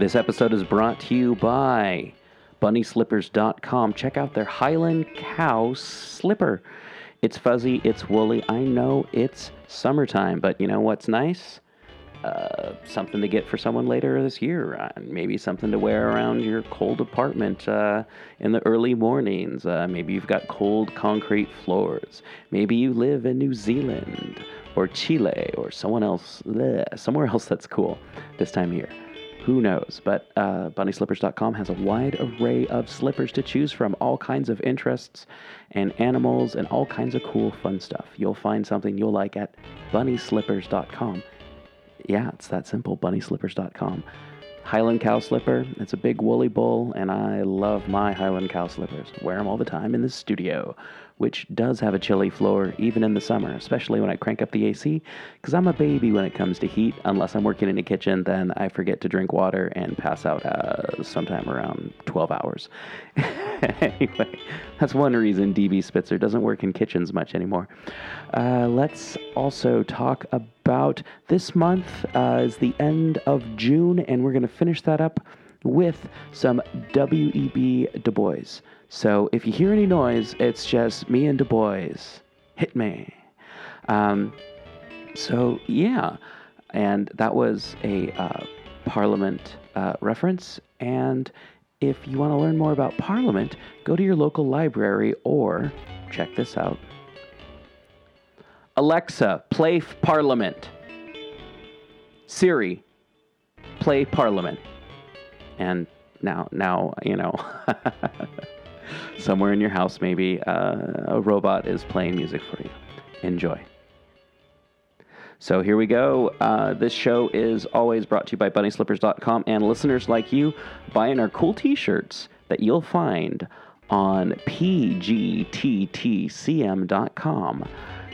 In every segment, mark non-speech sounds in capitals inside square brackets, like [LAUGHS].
This episode is brought to you by BunnySlippers.com. Check out their Highland Cow slipper. It's fuzzy, it's woolly. I know it's summertime, but you know what's nice? Uh, something to get for someone later this year. Uh, maybe something to wear around your cold apartment uh, in the early mornings. Uh, maybe you've got cold concrete floors. Maybe you live in New Zealand or Chile or someone else, bleh, somewhere else that's cool this time of year. Who knows? But uh, BunnySlippers.com has a wide array of slippers to choose from, all kinds of interests and animals and all kinds of cool, fun stuff. You'll find something you'll like at BunnySlippers.com. Yeah, it's that simple. BunnySlippers.com. Highland cow slipper. It's a big woolly bull, and I love my Highland cow slippers. Wear them all the time in the studio, which does have a chilly floor even in the summer, especially when I crank up the AC, because I'm a baby when it comes to heat. Unless I'm working in a kitchen, then I forget to drink water and pass out uh, sometime around 12 hours. [LAUGHS] anyway, that's one reason DB Spitzer doesn't work in kitchens much anymore. Uh, let's also talk about this month uh, is the end of June, and we're going to finish that up with some W.E.B. Du Bois. So if you hear any noise, it's just me and Du Bois. Hit me. Um, so yeah, and that was a uh, Parliament uh, reference. And if you want to learn more about Parliament, go to your local library or check this out. Alexa, play Parliament. Siri, play Parliament. And now, now you know, [LAUGHS] somewhere in your house, maybe uh, a robot is playing music for you. Enjoy. So here we go. Uh, this show is always brought to you by BunnySlippers.com and listeners like you buying our cool T-shirts that you'll find on pgttcm.com.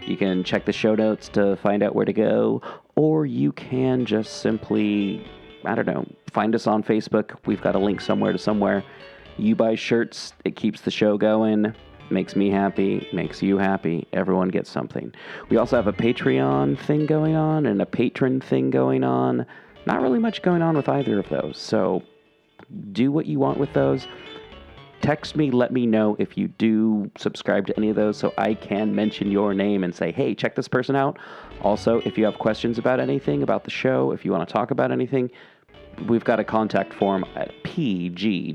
You can check the show notes to find out where to go, or you can just simply, I don't know, find us on Facebook. We've got a link somewhere to somewhere. You buy shirts, it keeps the show going, makes me happy, makes you happy. Everyone gets something. We also have a Patreon thing going on and a patron thing going on. Not really much going on with either of those. So do what you want with those text me, let me know if you do subscribe to any of those so I can mention your name and say, hey, check this person out. Also, if you have questions about anything, about the show, if you want to talk about anything, we've got a contact form at pgttcm.com.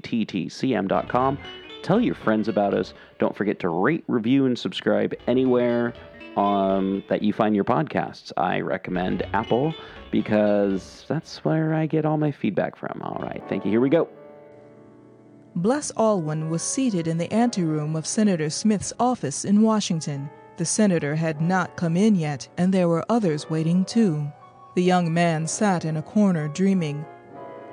Tell your friends about us. Don't forget to rate, review, and subscribe anywhere um, that you find your podcasts. I recommend Apple because that's where I get all my feedback from. All right, thank you. Here we go. Bles Alwyn was seated in the anteroom of Senator Smith's office in Washington. The senator had not come in yet, and there were others waiting too. The young man sat in a corner dreaming.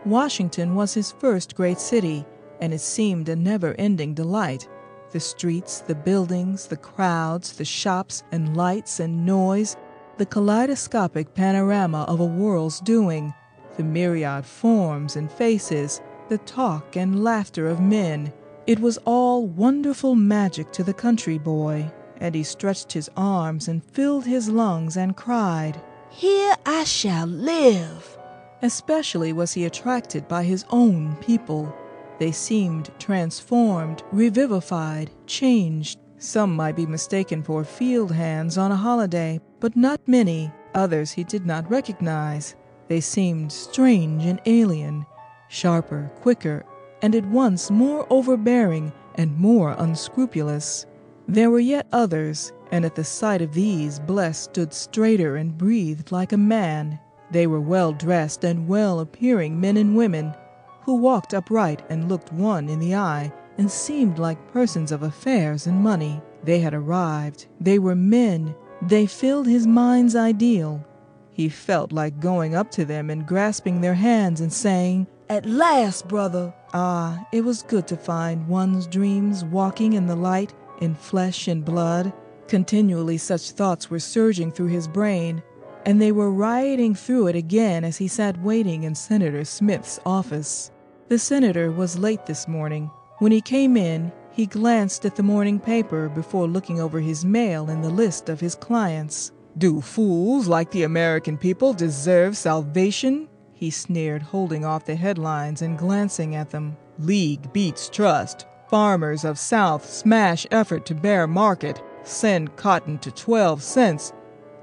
Washington was his first great city, and it seemed a never ending delight. The streets, the buildings, the crowds, the shops and lights and noise, the kaleidoscopic panorama of a world's doing, the myriad forms and faces, the talk and laughter of men. It was all wonderful magic to the country boy, and he stretched his arms and filled his lungs and cried, Here I shall live. Especially was he attracted by his own people. They seemed transformed, revivified, changed. Some might be mistaken for field hands on a holiday, but not many. Others he did not recognize. They seemed strange and alien, sharper, quicker, and at once more overbearing and more unscrupulous. There were yet others, and at the sight of these Bles stood straighter and breathed like a man. They were well dressed and well appearing men and women, who walked upright and looked one in the eye, and seemed like persons of affairs and money. They had arrived. They were men. They filled his mind's ideal. He felt like going up to them and grasping their hands and saying, At last, brother. Ah, it was good to find one's dreams walking in the light, in flesh and blood. Continually such thoughts were surging through his brain, and they were rioting through it again as he sat waiting in Senator Smith's office. The senator was late this morning. When he came in, he glanced at the morning paper before looking over his mail and the list of his clients. Do fools like the American people deserve salvation? he sneered, holding off the headlines and glancing at them. League beats trust. Farmers of South smash effort to bear market. Send cotton to 12 cents.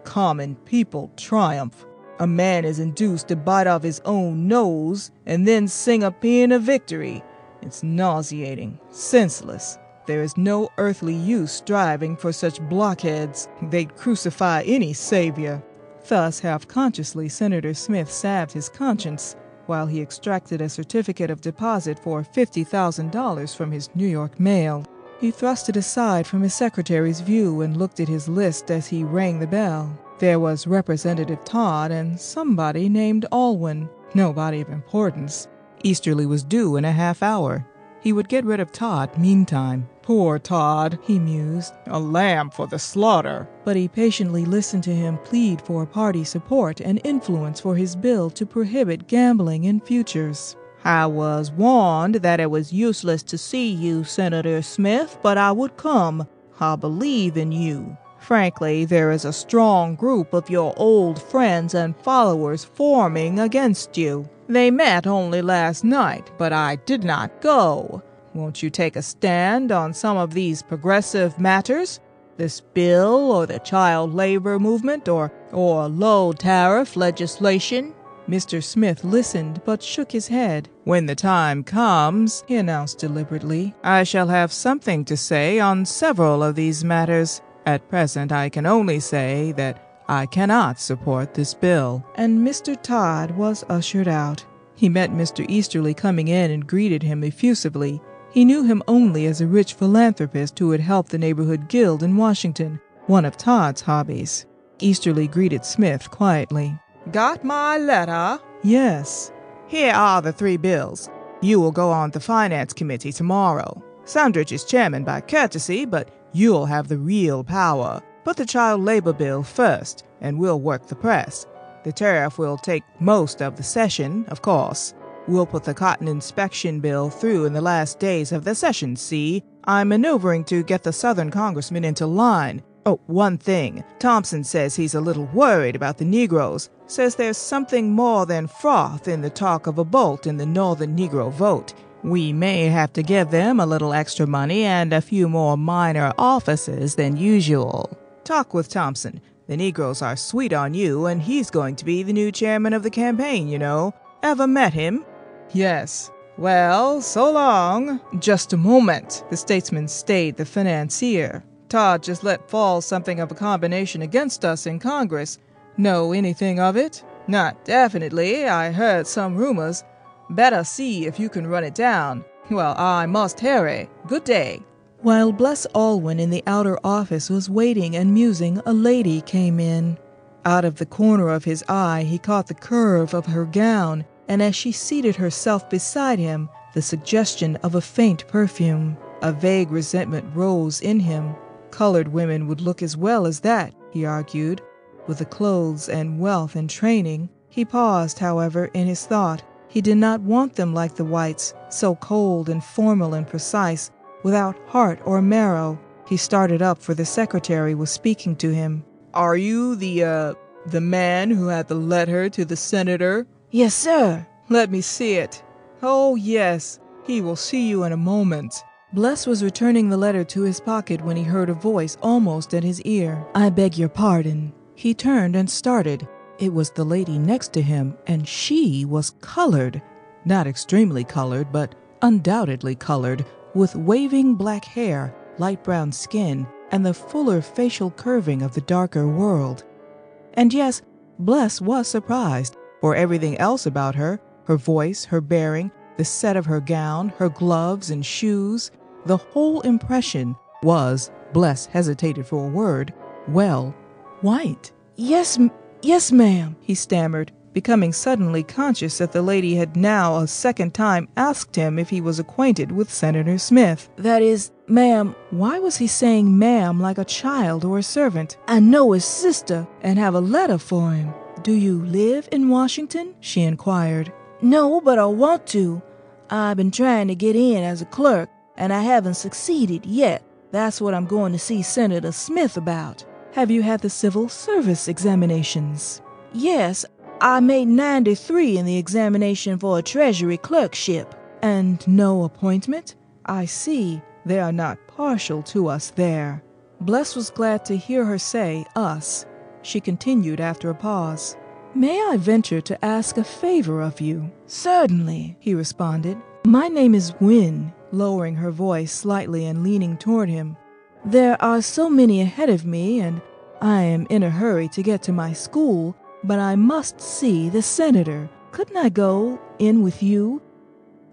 Common people triumph. A man is induced to bite off his own nose and then sing a paean of victory. It's nauseating, senseless. There is no earthly use striving for such blockheads. They'd crucify any savior. Thus, half consciously, Senator Smith salved his conscience while he extracted a certificate of deposit for $50,000 from his New York mail. He thrust it aside from his secretary's view and looked at his list as he rang the bell. There was Representative Todd and somebody named Alwyn. Nobody of importance. Easterly was due in a half hour. He would get rid of Todd meantime. Poor Todd, he mused, a lamb for the slaughter. But he patiently listened to him plead for party support and influence for his bill to prohibit gambling in futures. I was warned that it was useless to see you, Senator Smith, but I would come. I believe in you. Frankly, there is a strong group of your old friends and followers forming against you. They met only last night, but I did not go. Won't you take a stand on some of these progressive matters? This bill or the child labor movement or or low tariff legislation? Mr. Smith listened but shook his head. When the time comes, he announced deliberately, I shall have something to say on several of these matters. At present, I can only say that I cannot support this bill. And Mr. Todd was ushered out. He met Mr. Easterly coming in and greeted him effusively. He knew him only as a rich philanthropist who had helped the neighborhood guild in Washington, one of Todd's hobbies. Easterly greeted Smith quietly. Got my letter? Yes. Here are the three bills. You will go on the Finance Committee tomorrow. Sandridge is chairman by courtesy, but you'll have the real power. Put the child labor bill first, and we'll work the press. The tariff will take most of the session, of course. We'll put the cotton inspection bill through in the last days of the session, see? I'm maneuvering to get the Southern congressman into line. Oh, one thing. Thompson says he's a little worried about the Negroes. Says there's something more than froth in the talk of a bolt in the Northern Negro vote. We may have to give them a little extra money and a few more minor offices than usual. Talk with Thompson. The Negroes are sweet on you, and he's going to be the new chairman of the campaign, you know. Ever met him? Yes. Well, so long. Just a moment. The statesman stayed the financier. Todd just let fall something of a combination against us in Congress. Know anything of it? Not definitely. I heard some rumors. Better see if you can run it down. Well, I must hurry. Good day. While Bles Alwyn in the outer office was waiting and musing, a lady came in. Out of the corner of his eye, he caught the curve of her gown, and as she seated herself beside him, the suggestion of a faint perfume. A vague resentment rose in him. Colored women would look as well as that, he argued, with the clothes and wealth and training. He paused, however, in his thought. He did not want them like the whites, so cold and formal and precise, without heart or marrow. He started up, for the secretary was speaking to him. Are you the, uh, the man who had the letter to the senator? Yes, sir. Let me see it. Oh, yes. He will see you in a moment. Bles was returning the letter to his pocket when he heard a voice almost at his ear. I beg your pardon. He turned and started. It was the lady next to him, and she was colored. Not extremely colored, but undoubtedly colored, with waving black hair, light brown skin, and the fuller facial curving of the darker world. And yes, Bles was surprised, for everything else about her her voice, her bearing, the set of her gown, her gloves and shoes the whole impression was, Bles hesitated for a word, well, white. Yes, m- yes, ma'am, he stammered, becoming suddenly conscious that the lady had now a second time asked him if he was acquainted with Senator Smith. That is, ma'am, why was he saying ma'am like a child or a servant? I know his sister and have a letter for him. Do you live in Washington? she inquired. No, but I want to. I've been trying to get in as a clerk, and I haven't succeeded yet. That's what I'm going to see Senator Smith about. Have you had the civil service examinations? Yes, I made 93 in the examination for a Treasury clerkship. And no appointment? I see. They are not partial to us there. Bles was glad to hear her say us. She continued after a pause. May I venture to ask a favor of you? Certainly, he responded. My name is Wynne, lowering her voice slightly and leaning toward him. There are so many ahead of me, and I am in a hurry to get to my school, but I must see the senator. Couldn't I go in with you?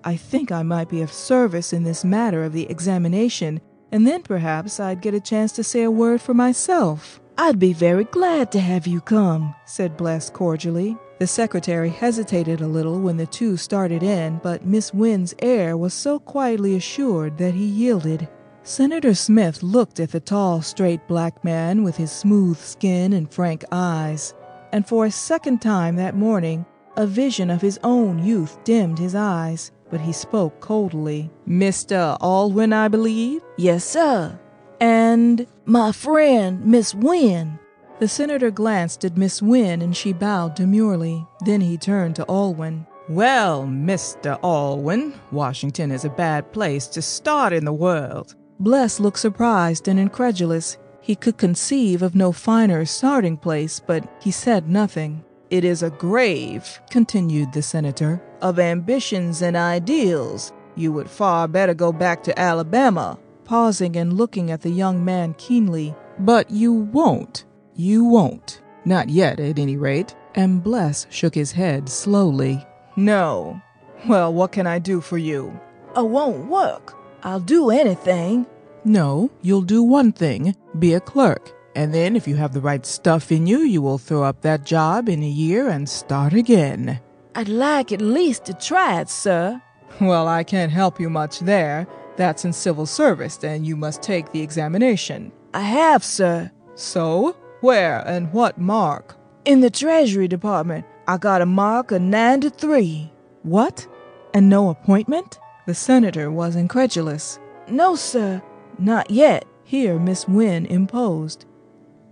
I think I might be of service in this matter of the examination, and then perhaps I'd get a chance to say a word for myself. I'd be very glad to have you come, said Bles cordially. The secretary hesitated a little when the two started in, but Miss Wynne's air was so quietly assured that he yielded. Senator Smith looked at the tall, straight black man with his smooth skin and frank eyes, and for a second time that morning a vision of his own youth dimmed his eyes, but he spoke coldly. Mr. Alwyn, I believe? Yes, sir. And my friend, Miss Wynne. The senator glanced at Miss Wynne and she bowed demurely. Then he turned to Alwyn. Well, Mr. Alwyn, Washington is a bad place to start in the world. Bles looked surprised and incredulous. He could conceive of no finer starting place, but he said nothing. It is a grave, continued the senator, of ambitions and ideals. You would far better go back to Alabama, pausing and looking at the young man keenly. But you won't. You won't. Not yet, at any rate. And Bles shook his head slowly. No. Well, what can I do for you? I won't work. I'll do anything. No, you'll do one thing be a clerk. And then, if you have the right stuff in you, you will throw up that job in a year and start again. I'd like at least to try it, sir. Well, I can't help you much there. That's in civil service, and you must take the examination. I have, sir. So? Where and what mark? In the Treasury Department. I got a mark of 93. What? And no appointment? The senator was incredulous. No, sir. Not yet. Here Miss Wynne imposed.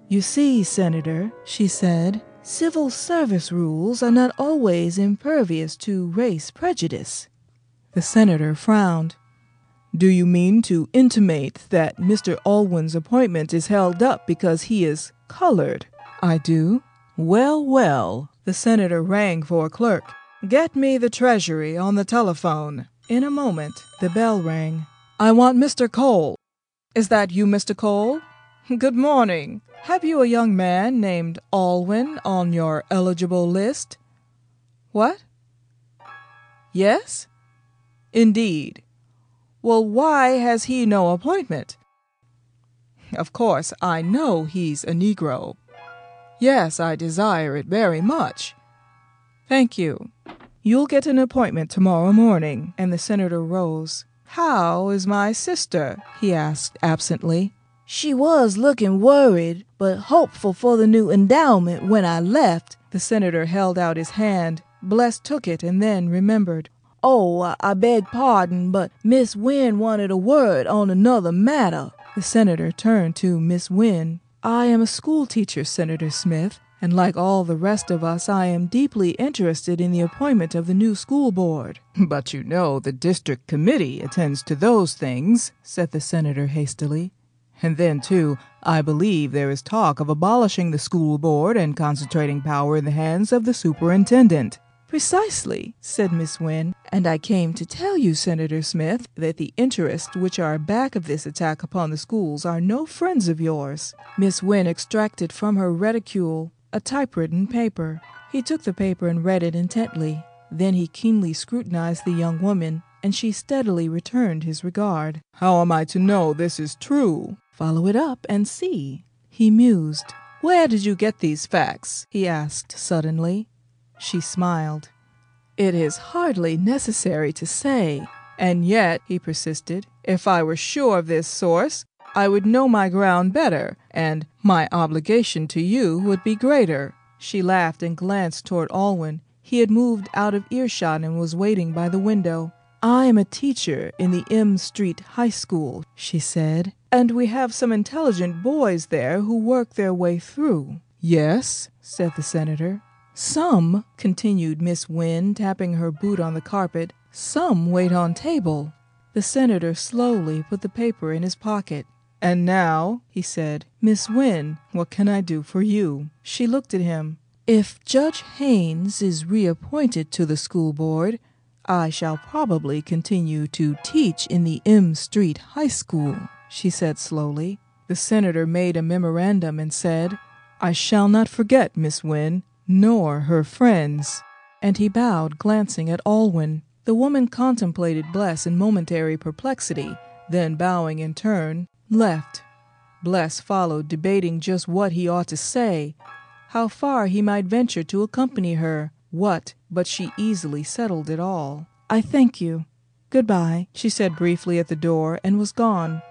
You see, Senator, she said, civil service rules are not always impervious to race prejudice. The senator frowned. Do you mean to intimate that Mr. Alwyn's appointment is held up because he is colored? I do. Well, well. The senator rang for a clerk. Get me the treasury on the telephone. In a moment, the bell rang. I want Mr. Cole. Is that you, Mr. Cole? Good morning. Have you a young man named Alwyn on your eligible list? What? Yes? Indeed. Well, why has he no appointment? Of course, I know he's a Negro. Yes, I desire it very much. Thank you. You'll get an appointment tomorrow morning. And the senator rose. How is my sister? he asked absently. She was looking worried, but hopeful for the new endowment when I left. The senator held out his hand. Bles took it and then remembered. Oh, I beg pardon, but Miss Wynne wanted a word on another matter. The senator turned to Miss Wynne. I am a school teacher, Senator Smith, and like all the rest of us, I am deeply interested in the appointment of the new school board. [LAUGHS] But you know the district committee attends to those things, said the senator hastily. And then, too, I believe there is talk of abolishing the school board and concentrating power in the hands of the superintendent. Precisely, said Miss Wynne, and I came to tell you, Senator Smith, that the interests which are back of this attack upon the schools are no friends of yours. Miss Wynne extracted from her reticule a typewritten paper. He took the paper and read it intently. Then he keenly scrutinized the young woman, and she steadily returned his regard. How am I to know this is true? Follow it up and see. He mused. Where did you get these facts? he asked suddenly. She smiled. It is hardly necessary to say. And yet, he persisted, if I were sure of this source, I would know my ground better, and my obligation to you would be greater. She laughed and glanced toward Alwyn. He had moved out of earshot and was waiting by the window. I am a teacher in the M Street High School, she said, and we have some intelligent boys there who work their way through. Yes, said the senator. Some, continued Miss Wynne, tapping her boot on the carpet, some wait on table. The senator slowly put the paper in his pocket. And now, he said, Miss Wynne, what can I do for you? She looked at him. If Judge Haynes is reappointed to the school board, I shall probably continue to teach in the M Street High School, she said slowly. The senator made a memorandum and said, I shall not forget Miss Wynne, nor her friends. And he bowed, glancing at Alwyn. The woman contemplated Bles in momentary perplexity, then bowing in turn, left. Bles followed, debating just what he ought to say, how far he might venture to accompany her, what, but she easily settled it all. I thank you. Good-bye, she said briefly at the door, and was gone.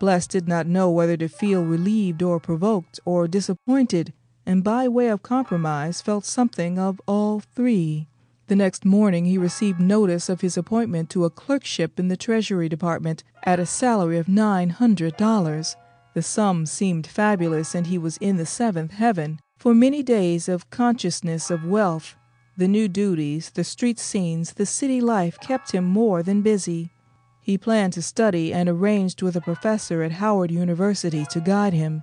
Bles did not know whether to feel relieved or provoked or disappointed, and by way of compromise felt something of all three. The next morning he received notice of his appointment to a clerkship in the Treasury Department at a salary of nine hundred dollars. The sum seemed fabulous, and he was in the seventh heaven. For many days of consciousness of wealth, the new duties, the street scenes, the city life kept him more than busy. He planned to study and arranged with a professor at Howard University to guide him.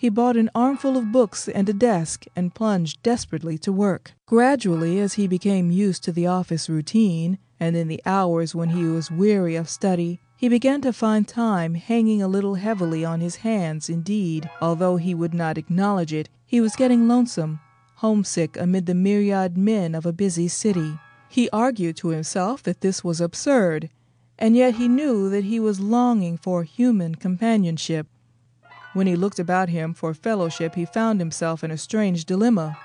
He bought an armful of books and a desk and plunged desperately to work. Gradually, as he became used to the office routine, and in the hours when he was weary of study, he began to find time hanging a little heavily on his hands. Indeed, although he would not acknowledge it, he was getting lonesome, homesick amid the myriad men of a busy city. He argued to himself that this was absurd, and yet he knew that he was longing for human companionship. When he looked about him for fellowship, he found himself in a strange dilemma.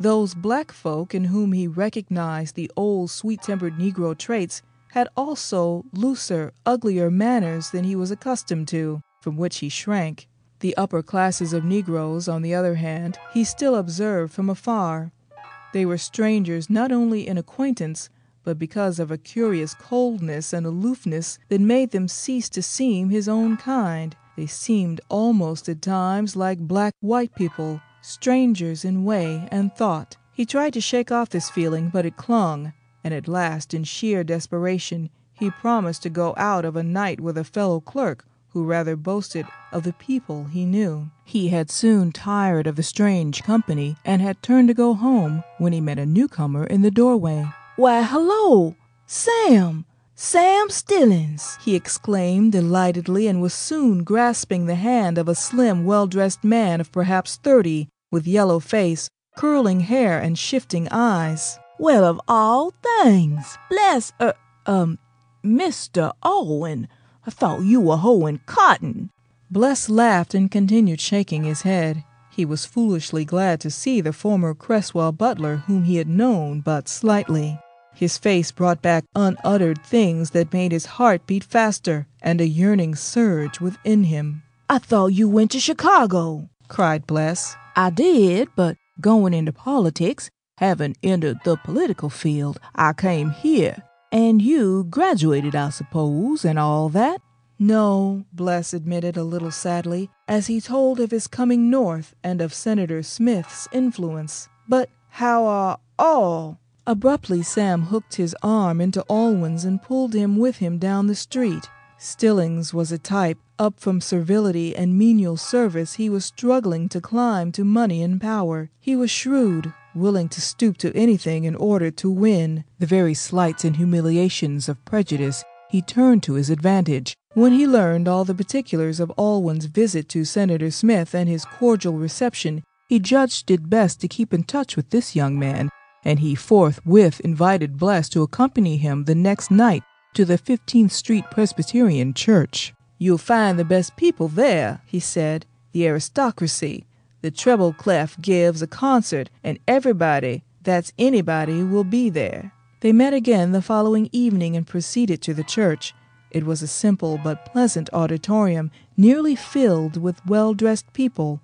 Those black folk in whom he recognized the old sweet tempered Negro traits had also looser, uglier manners than he was accustomed to, from which he shrank. The upper classes of Negroes, on the other hand, he still observed from afar. They were strangers not only in acquaintance, but because of a curious coldness and aloofness that made them cease to seem his own kind. They seemed almost at times like black white people, strangers in way and thought. He tried to shake off this feeling, but it clung, and at last, in sheer desperation, he promised to go out of a night with a fellow clerk who rather boasted of the people he knew. He had soon tired of the strange company and had turned to go home when he met a newcomer in the doorway. Why, hello, Sam! Sam Stillings! he exclaimed delightedly and was soon grasping the hand of a slim, well dressed man of perhaps thirty, with yellow face, curling hair, and shifting eyes. Well, of all things! Bles, er, um, Mr. Owen, I thought you were hoeing cotton. Bles laughed and continued shaking his head. He was foolishly glad to see the former Cresswell butler whom he had known but slightly. His face brought back unuttered things that made his heart beat faster and a yearning surge within him. I thought you went to Chicago, cried Bles. I did, but going into politics, having entered the political field, I came here and you graduated, I suppose, and all that? No, Bles admitted a little sadly, as he told of his coming north and of Senator Smith's influence. But how are all? Abruptly, Sam hooked his arm into Alwyn's and pulled him with him down the street. Stillings was a type. Up from servility and menial service, he was struggling to climb to money and power. He was shrewd, willing to stoop to anything in order to win. The very slights and humiliations of prejudice he turned to his advantage. When he learned all the particulars of Alwyn's visit to Senator Smith and his cordial reception, he judged it best to keep in touch with this young man, and he forthwith invited Bles to accompany him the next night to the 15th Street Presbyterian Church. You'll find the best people there, he said, the aristocracy, the treble clef gives a concert, and everybody that's anybody will be there. They met again the following evening and proceeded to the church. It was a simple but pleasant auditorium, nearly filled with well dressed people.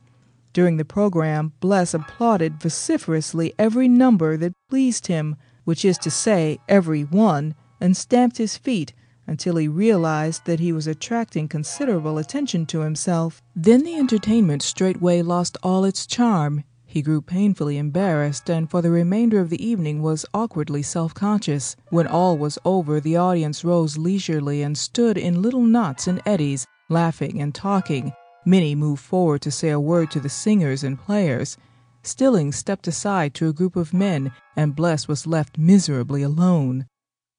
During the program, Bles applauded vociferously every number that pleased him, which is to say, every one, and stamped his feet until he realized that he was attracting considerable attention to himself. Then the entertainment straightway lost all its charm. He grew painfully embarrassed and for the remainder of the evening was awkwardly self conscious. When all was over, the audience rose leisurely and stood in little knots and eddies, laughing and talking. Many moved forward to say a word to the singers and players. Stillings stepped aside to a group of men, and Bles was left miserably alone.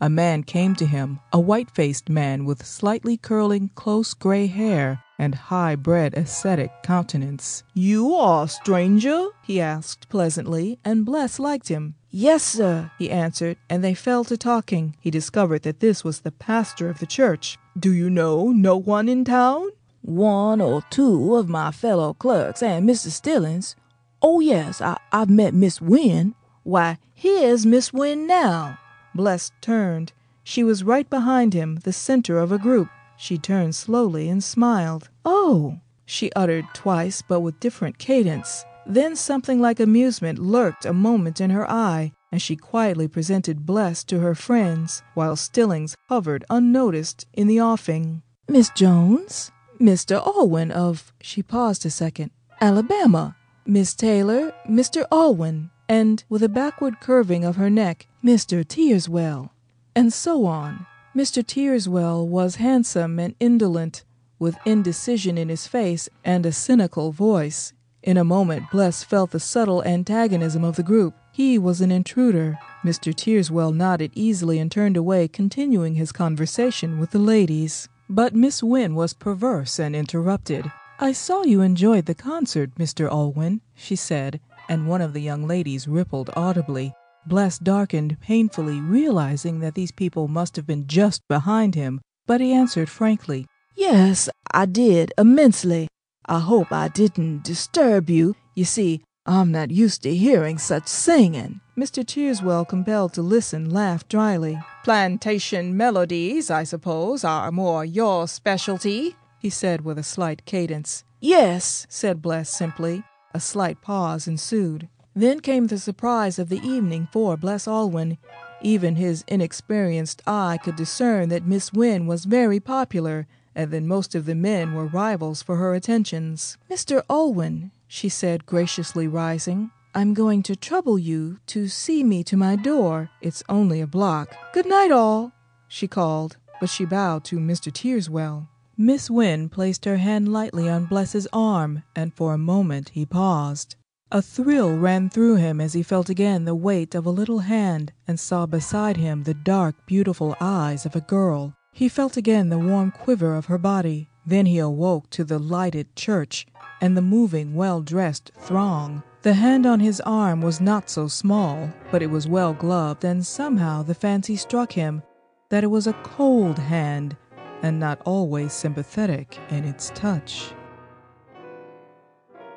A man came to him, a white faced man with slightly curling, close gray hair and high bred ascetic countenance. You are a stranger? he asked pleasantly, and Bles liked him. Yes, sir, he answered, and they fell to talking. He discovered that this was the pastor of the church. Do you know no one in town? One or two of my fellow clerks and Mr. Stillings. Oh, yes, I, I've met Miss Wynne. Why, here's Miss Wynne now. Bles turned. She was right behind him, the center of a group. She turned slowly and smiled. Oh, she uttered twice, but with different cadence. Then something like amusement lurked a moment in her eye, and she quietly presented Bles to her friends, while Stillings hovered unnoticed in the offing. Miss Jones, Mr. Alwyn of, she paused a second, Alabama, Miss Taylor, Mr. Alwyn, and, with a backward curving of her neck, Mr. Teerswell, and so on. Mr. Teerswell was handsome and indolent, with indecision in his face and a cynical voice. In a moment, Bles felt the subtle antagonism of the group. He was an intruder. Mr. Teerswell nodded easily and turned away, continuing his conversation with the ladies. But Miss Wynne was perverse and interrupted. I saw you enjoyed the concert, Mr. Alwyn, she said, and one of the young ladies rippled audibly. Bles darkened painfully, realizing that these people must have been just behind him, but he answered frankly, Yes, I did, immensely. I hope I didn't disturb you. You see, I'm not used to hearing such singing. Mr. Teerswell, compelled to listen, laughed dryly. Plantation melodies, I suppose, are more your specialty, he said with a slight cadence. Yes, said Bles simply. A slight pause ensued. Then came the surprise of the evening for Bles Alwyn. Even his inexperienced eye could discern that Miss Wynne was very popular, and that most of the men were rivals for her attentions. Mr. Alwyn, she said graciously rising, I'm going to trouble you to see me to my door. It's only a block. Good night, all, she called, but she bowed to Mr. Teerswell. Miss Wynne placed her hand lightly on Bles's arm, and for a moment he paused. A thrill ran through him as he felt again the weight of a little hand and saw beside him the dark, beautiful eyes of a girl. He felt again the warm quiver of her body. Then he awoke to the lighted church and the moving, well dressed throng. The hand on his arm was not so small, but it was well gloved, and somehow the fancy struck him that it was a cold hand and not always sympathetic in its touch.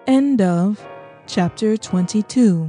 End of chapter 22.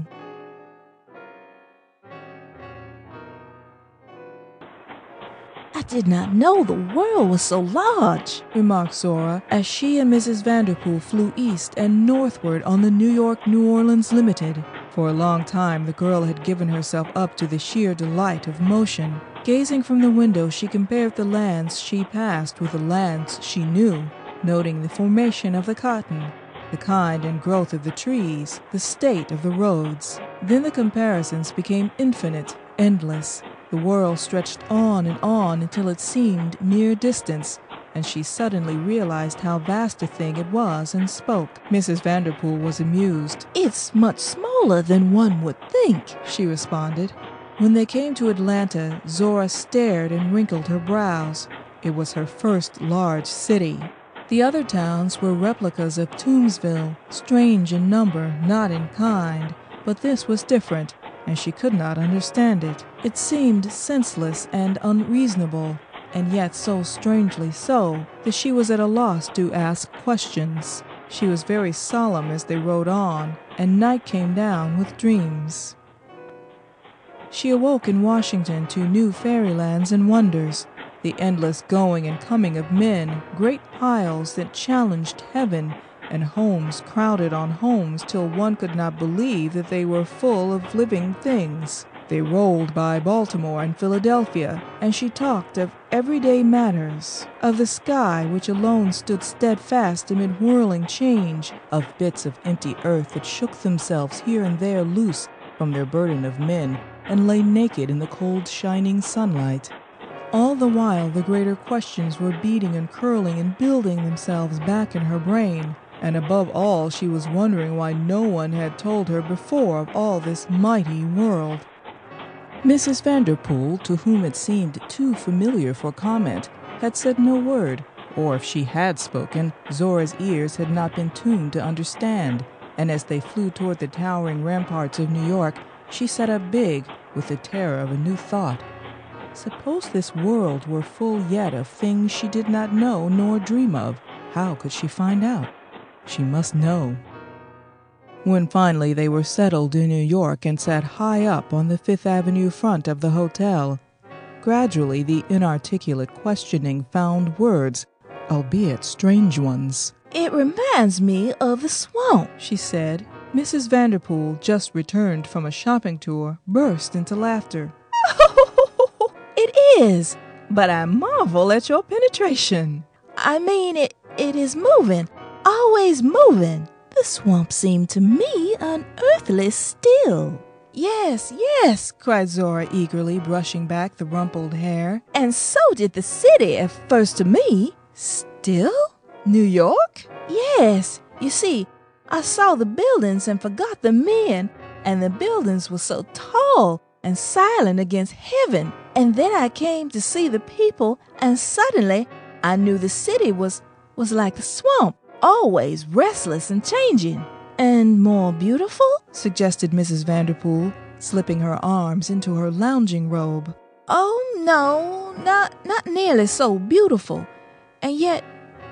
I did not know the world was so large, remarked Zora as she and Mrs. Vanderpool flew east and northward on the New York New Orleans Limited. For a long time, the girl had given herself up to the sheer delight of motion. Gazing from the window, she compared the lands she passed with the lands she knew, noting the formation of the cotton, the kind and growth of the trees, the state of the roads. Then the comparisons became infinite, endless. The world stretched on and on until it seemed mere distance, and she suddenly realized how vast a thing it was and spoke. Mrs. Vanderpool was amused. It's much smaller than one would think, she responded. When they came to Atlanta, Zora stared and wrinkled her brows. It was her first large city. The other towns were replicas of Toomsville, strange in number, not in kind, but this was different, and she could not understand it. It seemed senseless and unreasonable, and yet so strangely so that she was at a loss to ask questions. She was very solemn as they rode on, and night came down with dreams. She awoke in Washington to new fairylands and wonders, the endless going and coming of men, great piles that challenged heaven, and homes crowded on homes till one could not believe that they were full of living things. They rolled by Baltimore and Philadelphia, and she talked of everyday matters, of the sky which alone stood steadfast amid whirling change, of bits of empty earth that shook themselves here and there loose from their burden of men and lay naked in the cold shining sunlight. All the while the greater questions were beating and curling and building themselves back in her brain, and above all she was wondering why no one had told her before of all this mighty world. Mrs. Vanderpool, to whom it seemed too familiar for comment, had said no word, or if she had spoken, Zora's ears had not been tuned to understand, and as they flew toward the towering ramparts of New York, she sat up big with the terror of a new thought. Suppose this world were full yet of things she did not know nor dream of. How could she find out? She must know. When finally they were settled in New York and sat high up on the Fifth Avenue front of the hotel, gradually the inarticulate questioning found words, albeit strange ones. It reminds me of the swamp, she said. Mrs. Vanderpool, just returned from a shopping tour, burst into laughter. [LAUGHS] it is, but I marvel at your penetration. I mean, it, it is moving, always moving. The swamp seemed to me unearthly still. Yes, yes, cried Zora eagerly, brushing back the rumpled hair. And so did the city at first to me. Still? New York? Yes. You see, I saw the buildings and forgot the men, and the buildings were so tall and silent against heaven. And then I came to see the people, and suddenly I knew the city was was like the swamp always restless and changing. And more beautiful? suggested Mrs. Vanderpool, slipping her arms into her lounging robe. Oh, no, not, not nearly so beautiful, and yet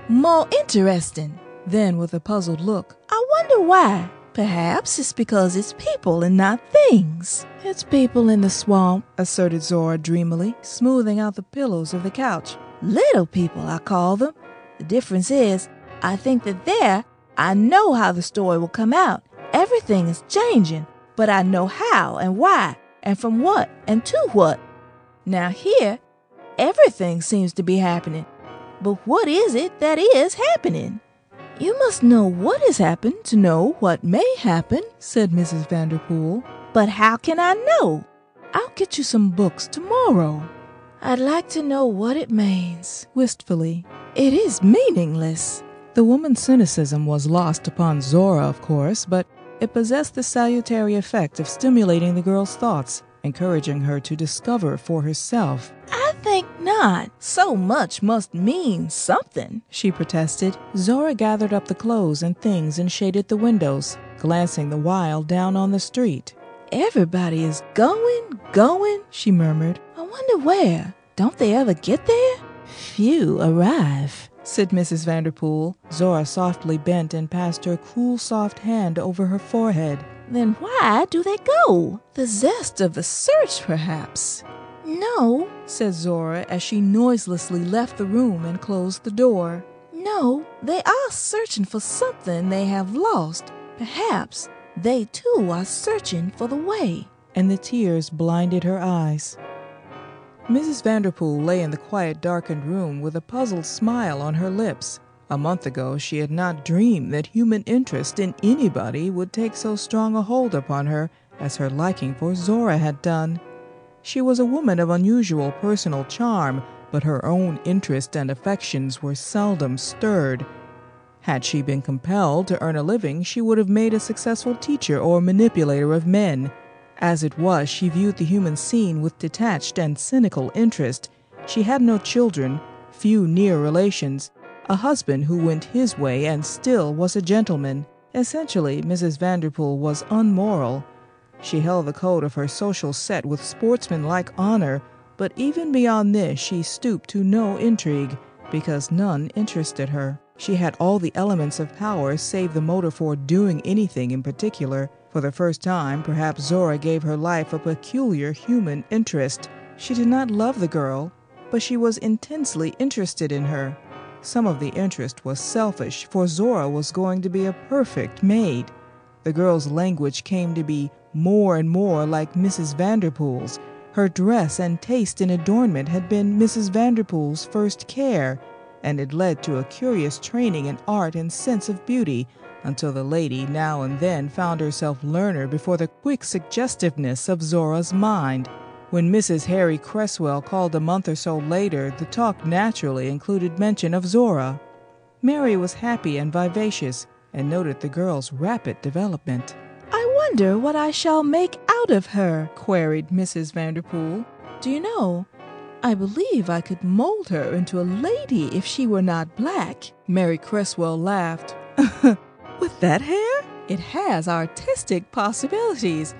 more interesting. Then, with a puzzled look, I wonder why. Perhaps it's because it's people and not things. It's people in the swamp, asserted Zora dreamily, smoothing out the pillows of the couch. Little people, I call them. The difference is, I think that there, I know how the story will come out. Everything is changing, but I know how and why, and from what and to what. Now, here, everything seems to be happening. But what is it that is happening? You must know what has happened to know what may happen, said Mrs. Vanderpool. But how can I know? I'll get you some books tomorrow. I'd like to know what it means. Wistfully. It is meaningless. The woman's cynicism was lost upon Zora, of course, but it possessed the salutary effect of stimulating the girl's thoughts, encouraging her to discover for herself. I think not. So much must mean something, she protested. Zora gathered up the clothes and things and shaded the windows, glancing the while down on the street. Everybody is going, going, she murmured. I wonder where. Don't they ever get there? Few arrive said Mrs. Vanderpool. Zora softly bent and passed her cool, soft hand over her forehead. Then why do they go? The zest of the search, perhaps. No, said Zora as she noiselessly left the room and closed the door. No, they are searching for something they have lost. Perhaps they too are searching for the way. And the tears blinded her eyes. Mrs. Vanderpool lay in the quiet, darkened room with a puzzled smile on her lips. A month ago, she had not dreamed that human interest in anybody would take so strong a hold upon her as her liking for Zora had done. She was a woman of unusual personal charm, but her own interest and affections were seldom stirred. Had she been compelled to earn a living, she would have made a successful teacher or manipulator of men. As it was, she viewed the human scene with detached and cynical interest. She had no children, few near relations, a husband who went his way and still was a gentleman. Essentially, Mrs. Vanderpool was unmoral. She held the code of her social set with sportsmanlike honor, but even beyond this she stooped to no intrigue, because none interested her. She had all the elements of power save the motive for doing anything in particular. For the first time, perhaps Zora gave her life a peculiar human interest. She did not love the girl, but she was intensely interested in her. Some of the interest was selfish, for Zora was going to be a perfect maid. The girl's language came to be more and more like Mrs. Vanderpool's. Her dress and taste in adornment had been Mrs. Vanderpool's first care, and it led to a curious training in art and sense of beauty until the lady now and then found herself learner before the quick suggestiveness of Zora's mind. When Mrs. Harry Cresswell called a month or so later, the talk naturally included mention of Zora. Mary was happy and vivacious and noted the girl's rapid development. I wonder what I shall make out of her, queried Mrs. Vanderpool. Do you know, I believe I could mold her into a lady if she were not black. Mary Cresswell laughed. [LAUGHS] With that hair? It has artistic possibilities.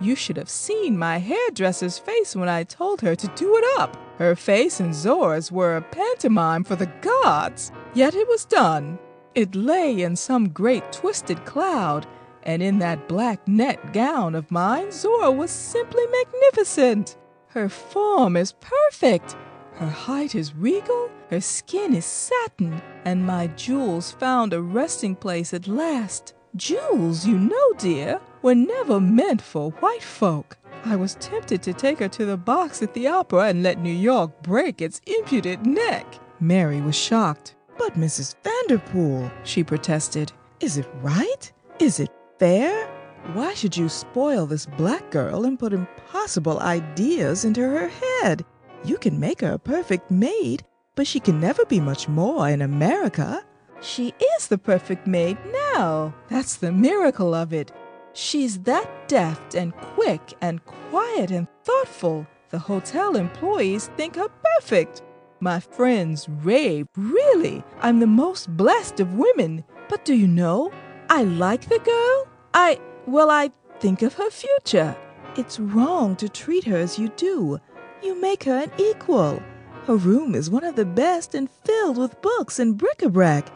You should have seen my hairdresser's face when I told her to do it up. Her face and Zora's were a pantomime for the gods. Yet it was done. It lay in some great twisted cloud, and in that black net gown of mine, Zora was simply magnificent. Her form is perfect. Her height is regal, her skin is satin, and my jewels found a resting place at last. Jewels, you know, dear, were never meant for white folk. I was tempted to take her to the box at the opera and let New York break its impudent neck. Mary was shocked. But Mrs. Vanderpool, she protested, is it right? Is it fair? Why should you spoil this black girl and put impossible ideas into her head? You can make her a perfect maid, but she can never be much more in America. She is the perfect maid now. That's the miracle of it. She's that deft and quick and quiet and thoughtful. The hotel employees think her perfect. My friends rave. Really, I'm the most blessed of women. But do you know, I like the girl. I, well, I think of her future. It's wrong to treat her as you do. You make her an equal. Her room is one of the best and filled with books and bric-a-brac.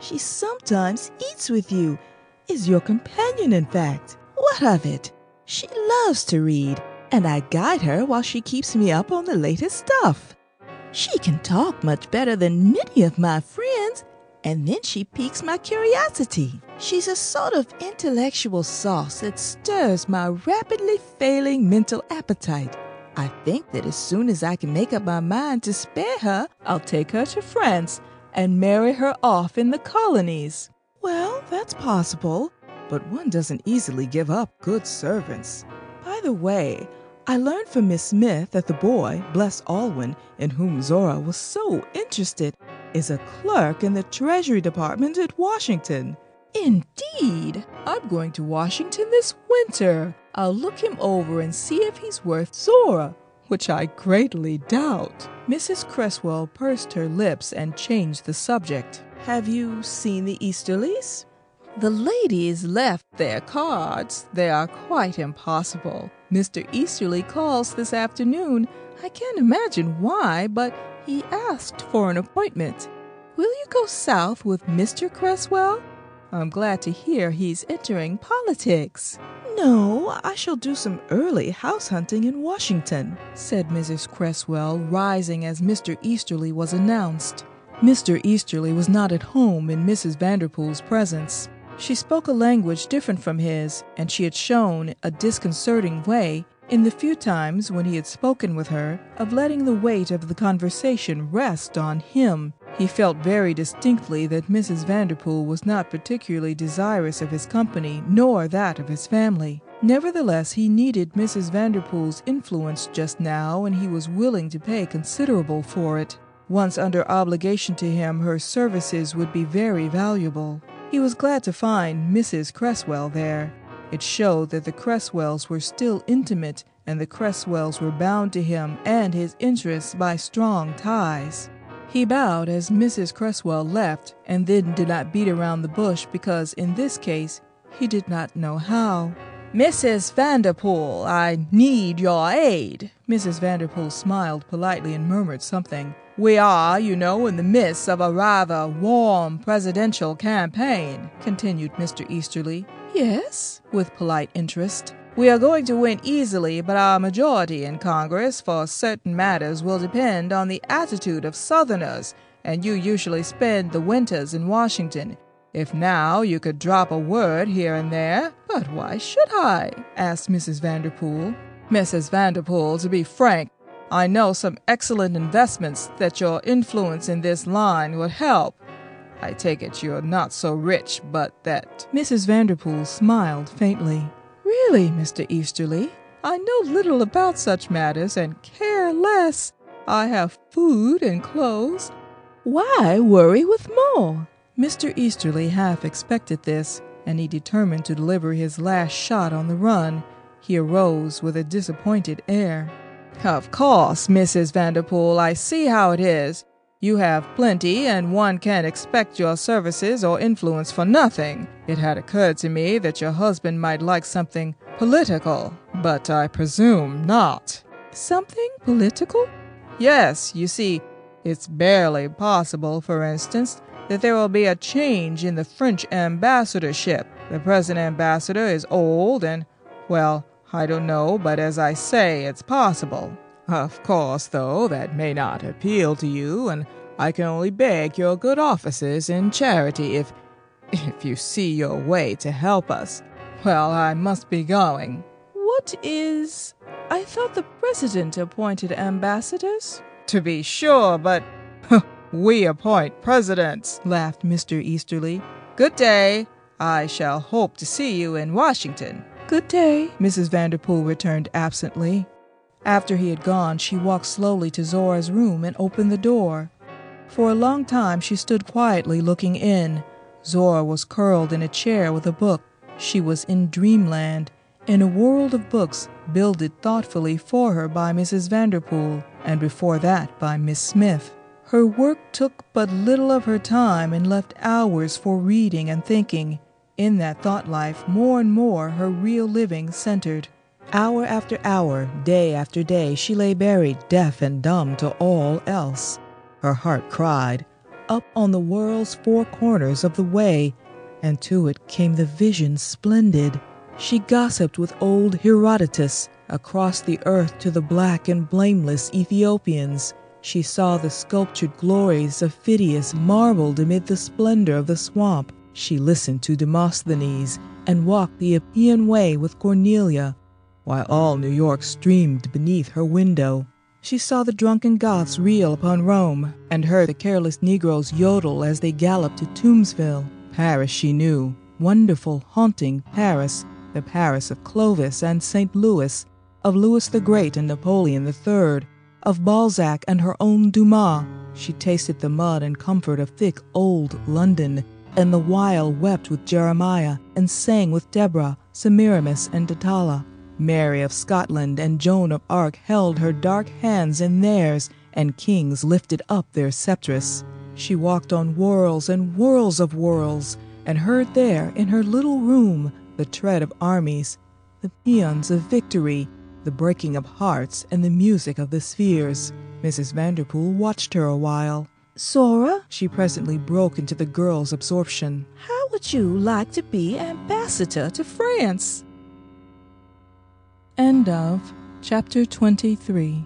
She sometimes eats with you, is your companion, in fact. What of it? She loves to read, and I guide her while she keeps me up on the latest stuff. She can talk much better than many of my friends, and then she piques my curiosity. She's a sort of intellectual sauce that stirs my rapidly failing mental appetite. I think that as soon as I can make up my mind to spare her, I'll take her to France and marry her off in the colonies. Well, that's possible, but one doesn't easily give up good servants. By the way, I learned from Miss Smith that the boy, Bles Alwyn, in whom Zora was so interested, is a clerk in the Treasury Department at Washington. Indeed, I'm going to Washington this winter. I'll look him over and see if he's worth Zora which I greatly doubt. Mrs. Cresswell pursed her lips and changed the subject. Have you seen the Easterlys? The ladies left their cards. They are quite impossible. Mr. Easterly calls this afternoon. I can't imagine why, but he asked for an appointment. Will you go south with Mr. Cresswell? I'm glad to hear he's entering politics. No, I shall do some early house hunting in Washington, said Mrs. Cresswell, rising as Mr. Easterly was announced. Mr. Easterly was not at home in Mrs. Vanderpool's presence. She spoke a language different from his, and she had shown a disconcerting way, in the few times when he had spoken with her, of letting the weight of the conversation rest on him. He felt very distinctly that Mrs. Vanderpool was not particularly desirous of his company, nor that of his family. Nevertheless, he needed Mrs. Vanderpool's influence just now, and he was willing to pay considerable for it. Once under obligation to him, her services would be very valuable. He was glad to find Mrs. Cresswell there. It showed that the Cresswells were still intimate, and the Cresswells were bound to him and his interests by strong ties. He bowed as Mrs. Cresswell left, and then did not beat around the bush because, in this case, he did not know how. Mrs. Vanderpool, I need your aid. Mrs. Vanderpool smiled politely and murmured something. We are, you know, in the midst of a rather warm presidential campaign, continued Mr. Easterly. Yes, with polite interest. We are going to win easily, but our majority in Congress for certain matters will depend on the attitude of Southerners, and you usually spend the winters in Washington. If now you could drop a word here and there. But why should I? asked Mrs. Vanderpool. Mrs. Vanderpool, to be frank, I know some excellent investments that your influence in this line would help. I take it you're not so rich, but that. Mrs. Vanderpool smiled faintly. Really, Mr. Easterly, I know little about such matters and care less. I have food and clothes. Why worry with more? Mr. Easterly half expected this, and he determined to deliver his last shot on the run. He arose with a disappointed air. Of course, Mrs. Vanderpool, I see how it is. You have plenty, and one can't expect your services or influence for nothing. It had occurred to me that your husband might like something political, but I presume not. Something political? Yes, you see, it's barely possible, for instance, that there will be a change in the French ambassadorship. The present ambassador is old and, well, I don't know, but as I say, it's possible. Of course, though, that may not appeal to you, and I can only beg your good offices in charity if if you see your way to help us. Well, I must be going. What is I thought the president appointed ambassadors? To be sure, but [LAUGHS] we appoint presidents, laughed Mr. Easterly. Good day. I shall hope to see you in Washington. Good day, Mrs. Vanderpool returned absently. After he had gone, she walked slowly to Zora's room and opened the door. For a long time she stood quietly looking in. Zora was curled in a chair with a book. She was in dreamland, in a world of books builded thoughtfully for her by Mrs. Vanderpool, and before that by Miss Smith. Her work took but little of her time and left hours for reading and thinking. In that thought life, more and more her real living centered. Hour after hour, day after day, she lay buried, deaf and dumb to all else. Her heart cried, up on the world's four corners of the way, and to it came the vision splendid. She gossiped with old Herodotus across the earth to the black and blameless Ethiopians. She saw the sculptured glories of Phidias marbled amid the splendor of the swamp. She listened to Demosthenes and walked the Appian Way with Cornelia, while all New York streamed beneath her window. She saw the drunken Goths reel upon Rome, and heard the careless Negroes yodel as they galloped to Toomsville. Paris she knew, wonderful, haunting Paris, the Paris of Clovis and St. Louis, of Louis the Great and Napoleon III, of Balzac and her own Dumas. She tasted the mud and comfort of thick old London, and the while wept with Jeremiah and sang with Deborah, Semiramis, and Atala. Mary of Scotland and Joan of Arc held her dark hands in theirs, and kings lifted up their sceptres. She walked on whirls and whirls of whirls, and heard there, in her little room, the tread of armies, the paeans of victory, the breaking of hearts, and the music of the spheres. Mrs. Vanderpool watched her a while. Zora, she presently broke into the girl's absorption. How would you like to be ambassador to France? End of chapter 23.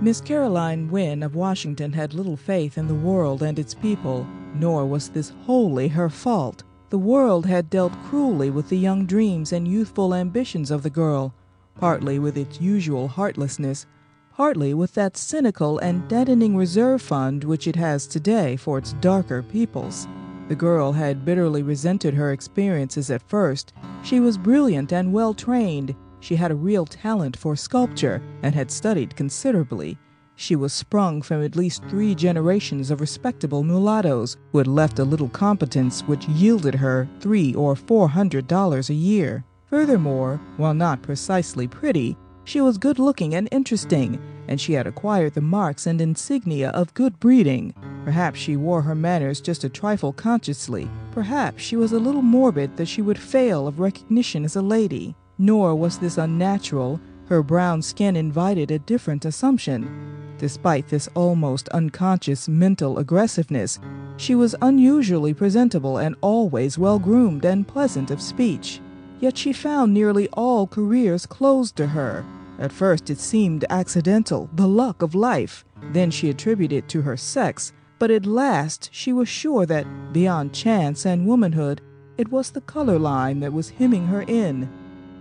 Miss Caroline Wynne of Washington had little faith in the world and its people, nor was this wholly her fault. The world had dealt cruelly with the young dreams and youthful ambitions of the girl, partly with its usual heartlessness, partly with that cynical and deadening reserve fund which it has today for its darker peoples. The girl had bitterly resented her experiences at first. She was brilliant and well trained. She had a real talent for sculpture and had studied considerably. She was sprung from at least three generations of respectable mulattoes who had left a little competence which yielded her three or four hundred dollars a year. Furthermore, while not precisely pretty, she was good looking and interesting, and she had acquired the marks and insignia of good breeding. Perhaps she wore her manners just a trifle consciously. Perhaps she was a little morbid that she would fail of recognition as a lady. Nor was this unnatural. Her brown skin invited a different assumption. Despite this almost unconscious mental aggressiveness, she was unusually presentable and always well groomed and pleasant of speech. Yet she found nearly all careers closed to her. At first it seemed accidental, the luck of life. Then she attributed it to her sex, but at last she was sure that, beyond chance and womanhood, it was the color line that was hemming her in.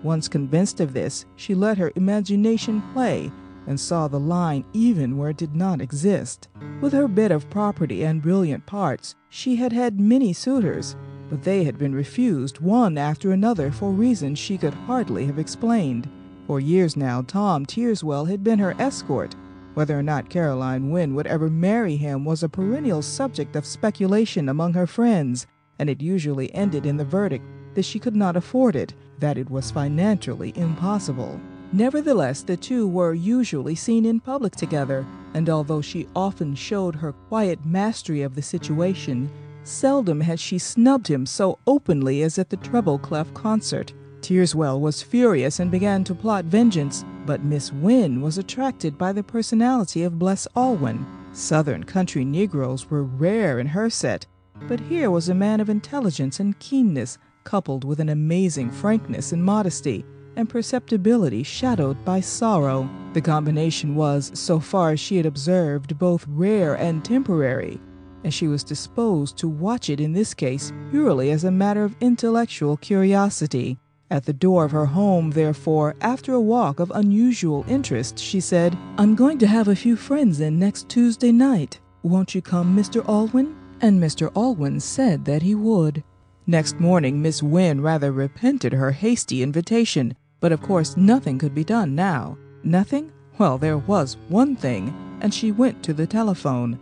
Once convinced of this, she let her imagination play and saw the line even where it did not exist. With her bit of property and brilliant parts, she had had many suitors, but they had been refused one after another for reasons she could hardly have explained. For years now, Tom Teerswell had been her escort. Whether or not Caroline Wynne would ever marry him was a perennial subject of speculation among her friends, and it usually ended in the verdict that she could not afford it, that it was financially impossible. Nevertheless, the two were usually seen in public together, and although she often showed her quiet mastery of the situation, seldom had she snubbed him so openly as at the treble clef concert. Teerswell was furious and began to plot vengeance, but Miss Wynne was attracted by the personality of Bles Alwyn. Southern country Negroes were rare in her set, but here was a man of intelligence and keenness, coupled with an amazing frankness and modesty and perceptibility shadowed by sorrow. The combination was, so far as she had observed, both rare and temporary, and she was disposed to watch it in this case purely as a matter of intellectual curiosity. At the door of her home, therefore, after a walk of unusual interest, she said, I'm going to have a few friends in next Tuesday night. Won't you come, Mr. Alwyn? And Mr. Alwyn said that he would. Next morning, Miss Wynne rather repented her hasty invitation, but of course, nothing could be done now. Nothing? Well, there was one thing, and she went to the telephone.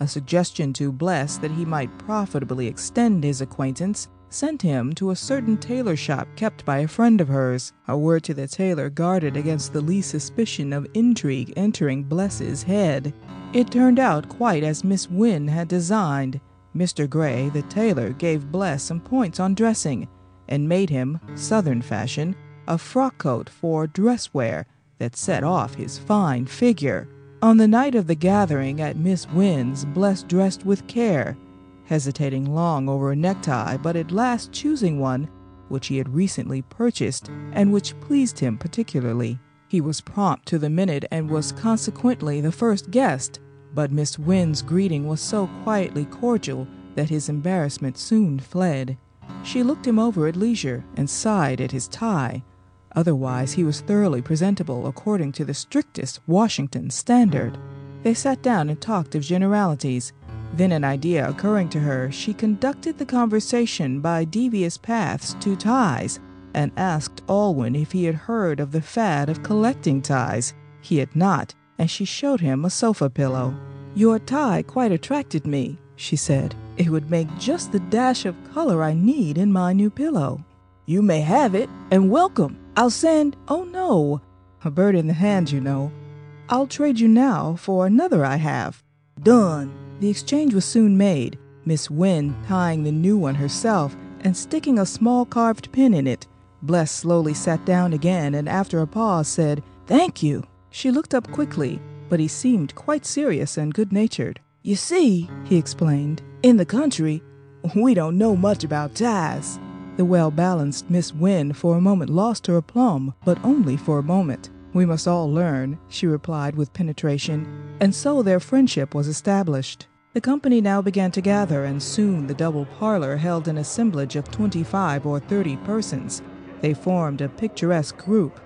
A suggestion to Bles that he might profitably extend his acquaintance sent him to a certain tailor shop kept by a friend of hers. A word to the tailor guarded against the least suspicion of intrigue entering Bles's head. It turned out quite as Miss Wynne had designed. Mr. Gray, the tailor, gave Bles some points on dressing, and made him, Southern fashion, a frock coat for dress wear that set off his fine figure. On the night of the gathering at Miss Wynne's, Bles dressed with care, hesitating long over a necktie, but at last choosing one which he had recently purchased and which pleased him particularly. He was prompt to the minute and was consequently the first guest, but Miss Wynne's greeting was so quietly cordial that his embarrassment soon fled. She looked him over at leisure and sighed at his tie, Otherwise, he was thoroughly presentable according to the strictest Washington standard. They sat down and talked of generalities. Then, an idea occurring to her, she conducted the conversation by devious paths to ties and asked Alwyn if he had heard of the fad of collecting ties. He had not, and she showed him a sofa pillow. Your tie quite attracted me, she said. It would make just the dash of color I need in my new pillow. You may have it, and welcome. I'll send, oh no, a bird in the hand, you know. I'll trade you now for another I have. Done. The exchange was soon made, Miss Wynne tying the new one herself and sticking a small carved pin in it. Bles slowly sat down again and after a pause said, Thank you. She looked up quickly, but he seemed quite serious and good natured. You see, he explained, in the country, we don't know much about ties. The well balanced Miss Wynne for a moment lost her aplomb, but only for a moment. We must all learn, she replied with penetration, and so their friendship was established. The company now began to gather, and soon the double parlor held an assemblage of twenty five or thirty persons. They formed a picturesque group,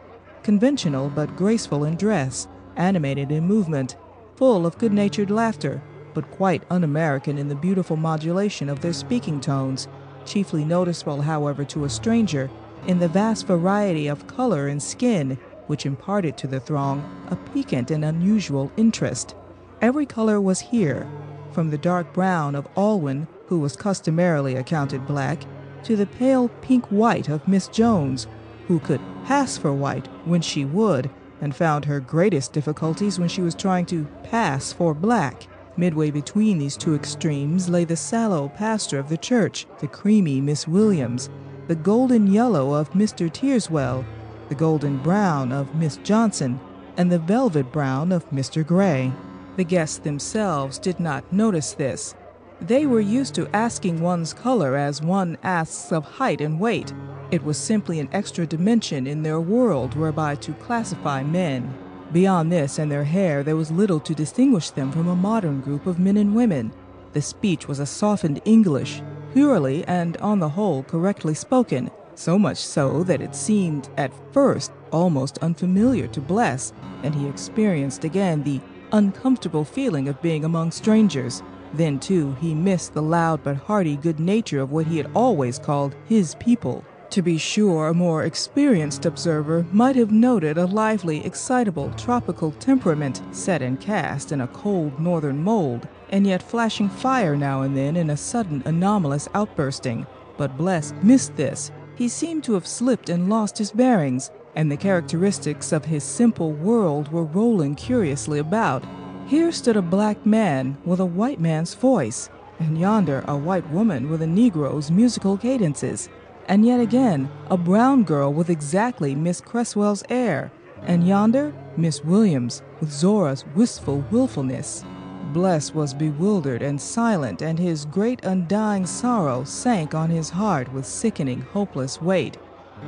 conventional but graceful in dress, animated in movement, full of good natured laughter, but quite un American in the beautiful modulation of their speaking tones chiefly noticeable, however, to a stranger, in the vast variety of color and skin which imparted to the throng a piquant and unusual interest. Every color was here, from the dark brown of Alwyn, who was customarily accounted black, to the pale pink white of Miss Jones, who could pass for white when she would, and found her greatest difficulties when she was trying to pass for black. Midway between these two extremes lay the sallow pastor of the church, the creamy Miss Williams, the golden yellow of Mr. Teerswell, the golden brown of Miss Johnson, and the velvet brown of Mr. Gray. The guests themselves did not notice this. They were used to asking one's color as one asks of height and weight. It was simply an extra dimension in their world whereby to classify men. Beyond this and their hair, there was little to distinguish them from a modern group of men and women. The speech was a softened English, purely and on the whole correctly spoken, so much so that it seemed at first almost unfamiliar to Bles, and he experienced again the uncomfortable feeling of being among strangers. Then, too, he missed the loud but hearty good nature of what he had always called his people. To be sure, a more experienced observer might have noted a lively, excitable, tropical temperament set and cast in a cold northern mold, and yet flashing fire now and then in a sudden anomalous outbursting. But Bles missed this. He seemed to have slipped and lost his bearings, and the characteristics of his simple world were rolling curiously about. Here stood a black man with a white man's voice, and yonder a white woman with a Negro's musical cadences, and yet again a brown girl with exactly Miss Cresswell's air, and yonder Miss Williams with Zora's wistful wilfulness. Bles was bewildered and silent, and his great undying sorrow sank on his heart with sickening, hopeless weight.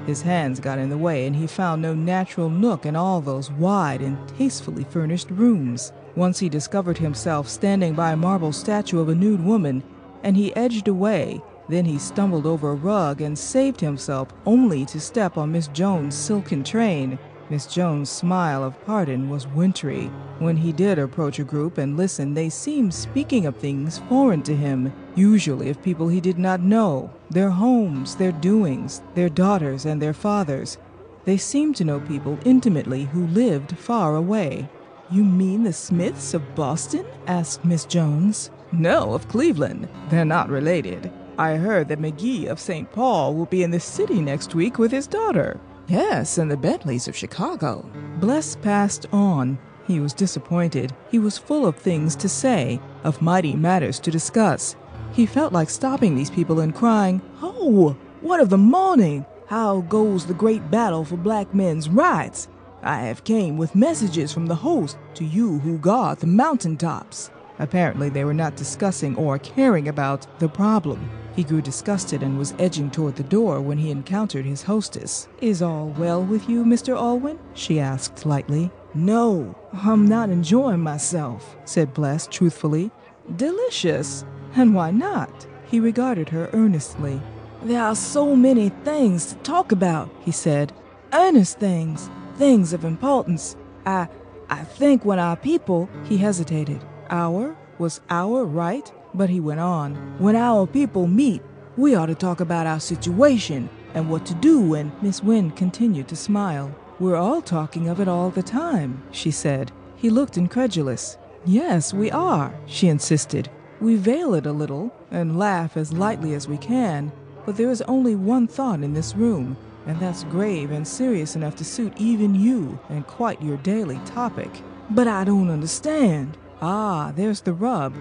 His hands got in the way, and he found no natural nook in all those wide and tastefully furnished rooms. Once he discovered himself standing by a marble statue of a nude woman, and he edged away. Then he stumbled over a rug and saved himself only to step on Miss Jones' silken train. Miss Jones' smile of pardon was wintry. When he did approach a group and listen, they seemed speaking of things foreign to him, usually of people he did not know, their homes, their doings, their daughters and their fathers. They seemed to know people intimately who lived far away. You mean the Smiths of Boston? asked Miss Jones. No, of Cleveland. They're not related. I heard that McGee of St. Paul will be in the city next week with his daughter. Yes, and the Bentleys of Chicago. Bles passed on. He was disappointed. He was full of things to say, of mighty matters to discuss. He felt like stopping these people and crying, Oh, what of the morning? How goes the great battle for black men's rights? I have came with messages from the host to you who guard the mountain tops. Apparently, they were not discussing or caring about the problem. He grew disgusted and was edging toward the door when he encountered his hostess. Is all well with you, Mr. Alwyn? she asked lightly. No, I'm not enjoying myself, said Bles truthfully. Delicious. And why not? He regarded her earnestly. There are so many things to talk about, he said. Earnest things, things of importance. I I think when our people he hesitated. Our was our right? But he went on. When our people meet, we ought to talk about our situation and what to do and Miss Wynne continued to smile. We're all talking of it all the time, she said. He looked incredulous. Yes, we are, she insisted. We veil it a little and laugh as lightly as we can, but there is only one thought in this room, and that's grave and serious enough to suit even you and quite your daily topic. But I don't understand. Ah, there's the rub.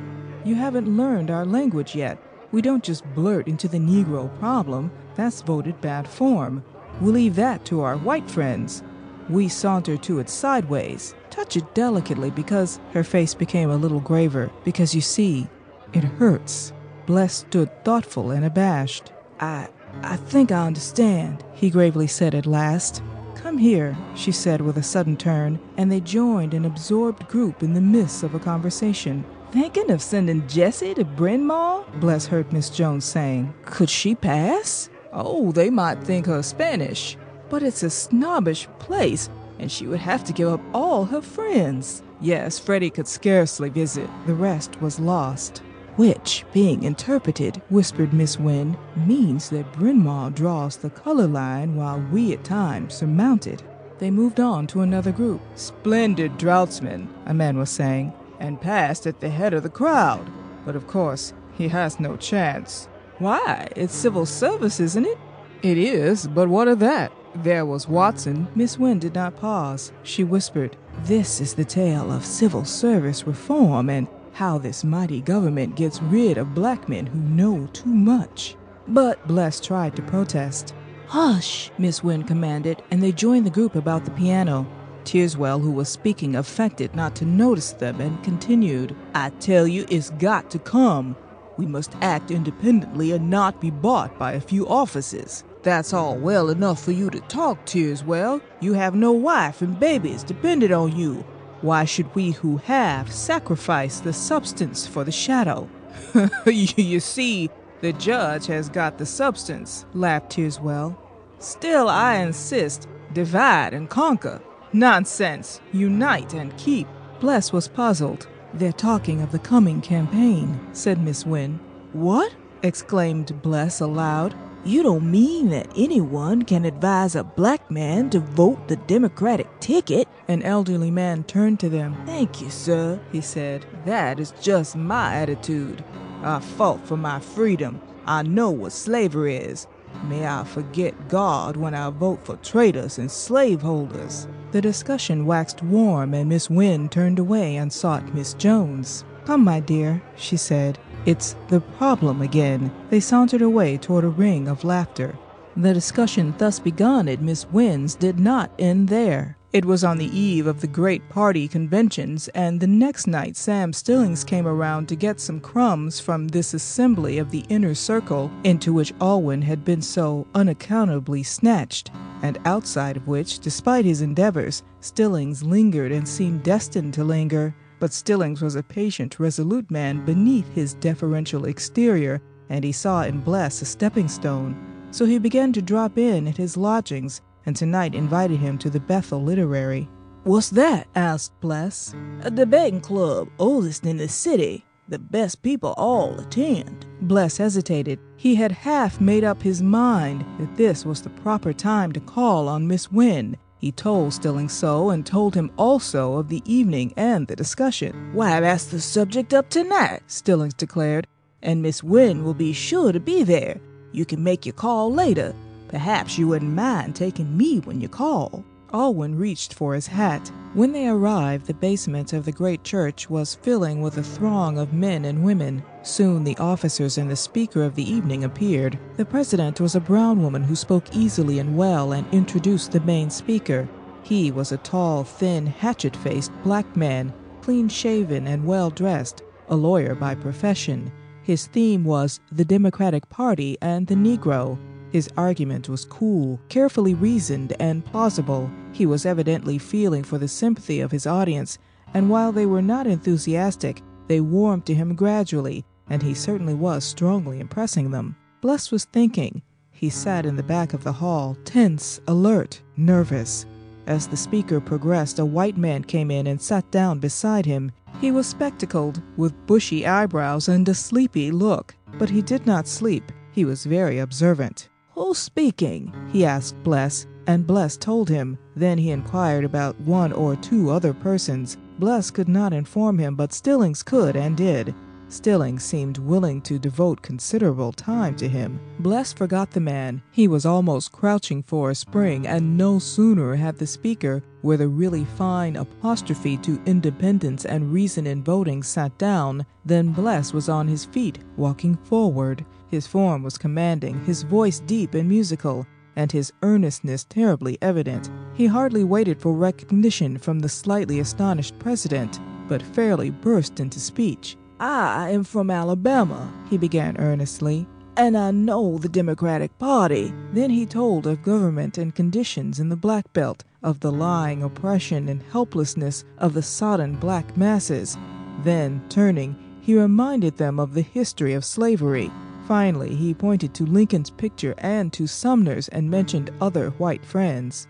You haven't learned our language yet. We don't just blurt into the Negro problem, that's voted bad form. We'll leave that to our white friends. We saunter to it sideways, touch it delicately because her face became a little graver, because you see, it hurts. Bles stood thoughtful and abashed. I I think I understand, he gravely said at last. Come here, she said with a sudden turn, and they joined an absorbed group in the midst of a conversation. Thinking of sending Jessie to Bryn Mawr? Bles heard Miss Jones saying. Could she pass? Oh, they might think her Spanish. But it's a snobbish place, and she would have to give up all her friends. Yes, Freddie could scarcely visit. The rest was lost. Which, being interpreted, whispered Miss Wynne, means that Bryn Mawr draws the color line while we at times surmount it. They moved on to another group. Splendid draughtsmen, a man was saying, and passed at the head of the crowd. But of course, he has no chance. Why? It's civil service, isn't it? It is, but what of that? There was Watson. Miss Wynne did not pause. She whispered, This is the tale of civil service reform and how this mighty government gets rid of black men who know too much. But Bles tried to protest. Hush, Miss Wynne commanded, and they joined the group about the piano. Teerswell, who was speaking, affected not to notice them and continued, I tell you, it's got to come. We must act independently and not be bought by a few offices. That's all well enough for you to talk, Teerswell. You have no wife and babies dependent on you. Why should we who have sacrifice the substance for the shadow? [LAUGHS] you see, the judge has got the substance, laughed Teerswell. Still, I insist divide and conquer. Nonsense. Unite and keep. Bles was puzzled. They're talking of the coming campaign, said Miss Wynne. What? exclaimed Bles aloud. You don't mean that anyone can advise a black man to vote the Democratic ticket? An elderly man turned to them. Thank you, sir, he said. That is just my attitude. I fought for my freedom. I know what slavery is. May I forget God when I vote for traitors and slaveholders. The discussion waxed warm, and Miss Wynne turned away and sought Miss Jones. Come, my dear, she said. It's the problem again. They sauntered away toward a ring of laughter. The discussion thus begun at Miss Wynne's did not end there. It was on the eve of the great party conventions, and the next night Sam Stillings came around to get some crumbs from this assembly of the inner circle into which Alwyn had been so unaccountably snatched, and outside of which, despite his endeavors, Stillings lingered and seemed destined to linger. But Stillings was a patient, resolute man beneath his deferential exterior, and he saw in Bles a stepping stone. So he began to drop in at his lodgings, and tonight invited him to the Bethel Literary. What's that? asked Bles. A debating club, oldest in the city. The best people all attend. Bles hesitated. He had half made up his mind that this was the proper time to call on Miss Wynne, he told Stilling so, and told him also of the evening and the discussion. Why, that's the subject up tonight, Stillings declared, and Miss Wynne will be sure to be there. You can make your call later. Perhaps you wouldn't mind taking me when you call. Alwyn reached for his hat. When they arrived, the basement of the great church was filling with a throng of men and women. Soon the officers and the speaker of the evening appeared. The president was a brown woman who spoke easily and well and introduced the main speaker. He was a tall, thin, hatchet faced black man, clean shaven and well dressed, a lawyer by profession. His theme was the Democratic Party and the Negro. His argument was cool, carefully reasoned, and plausible. He was evidently feeling for the sympathy of his audience, and while they were not enthusiastic, they warmed to him gradually, and he certainly was strongly impressing them. Bles was thinking. He sat in the back of the hall, tense, alert, nervous. As the speaker progressed, a white man came in and sat down beside him. He was spectacled, with bushy eyebrows and a sleepy look, but he did not sleep. He was very observant. Who's speaking? he asked Bles, and Bles told him. Then he inquired about one or two other persons. Bles could not inform him, but Stillings could and did. Stillings seemed willing to devote considerable time to him. Bles forgot the man. He was almost crouching for a spring, and no sooner had the speaker, with a really fine apostrophe to independence and reason in voting, sat down, than Bless was on his feet, walking forward. His form was commanding, his voice deep and musical, and his earnestness terribly evident. He hardly waited for recognition from the slightly astonished president, but fairly burst into speech. I am from Alabama, he began earnestly, and I know the Democratic Party. Then he told of government and conditions in the Black Belt, of the lying oppression and helplessness of the sodden black masses. Then, turning, he reminded them of the history of slavery, Finally, he pointed to Lincoln's picture and to Sumner's and mentioned other white friends.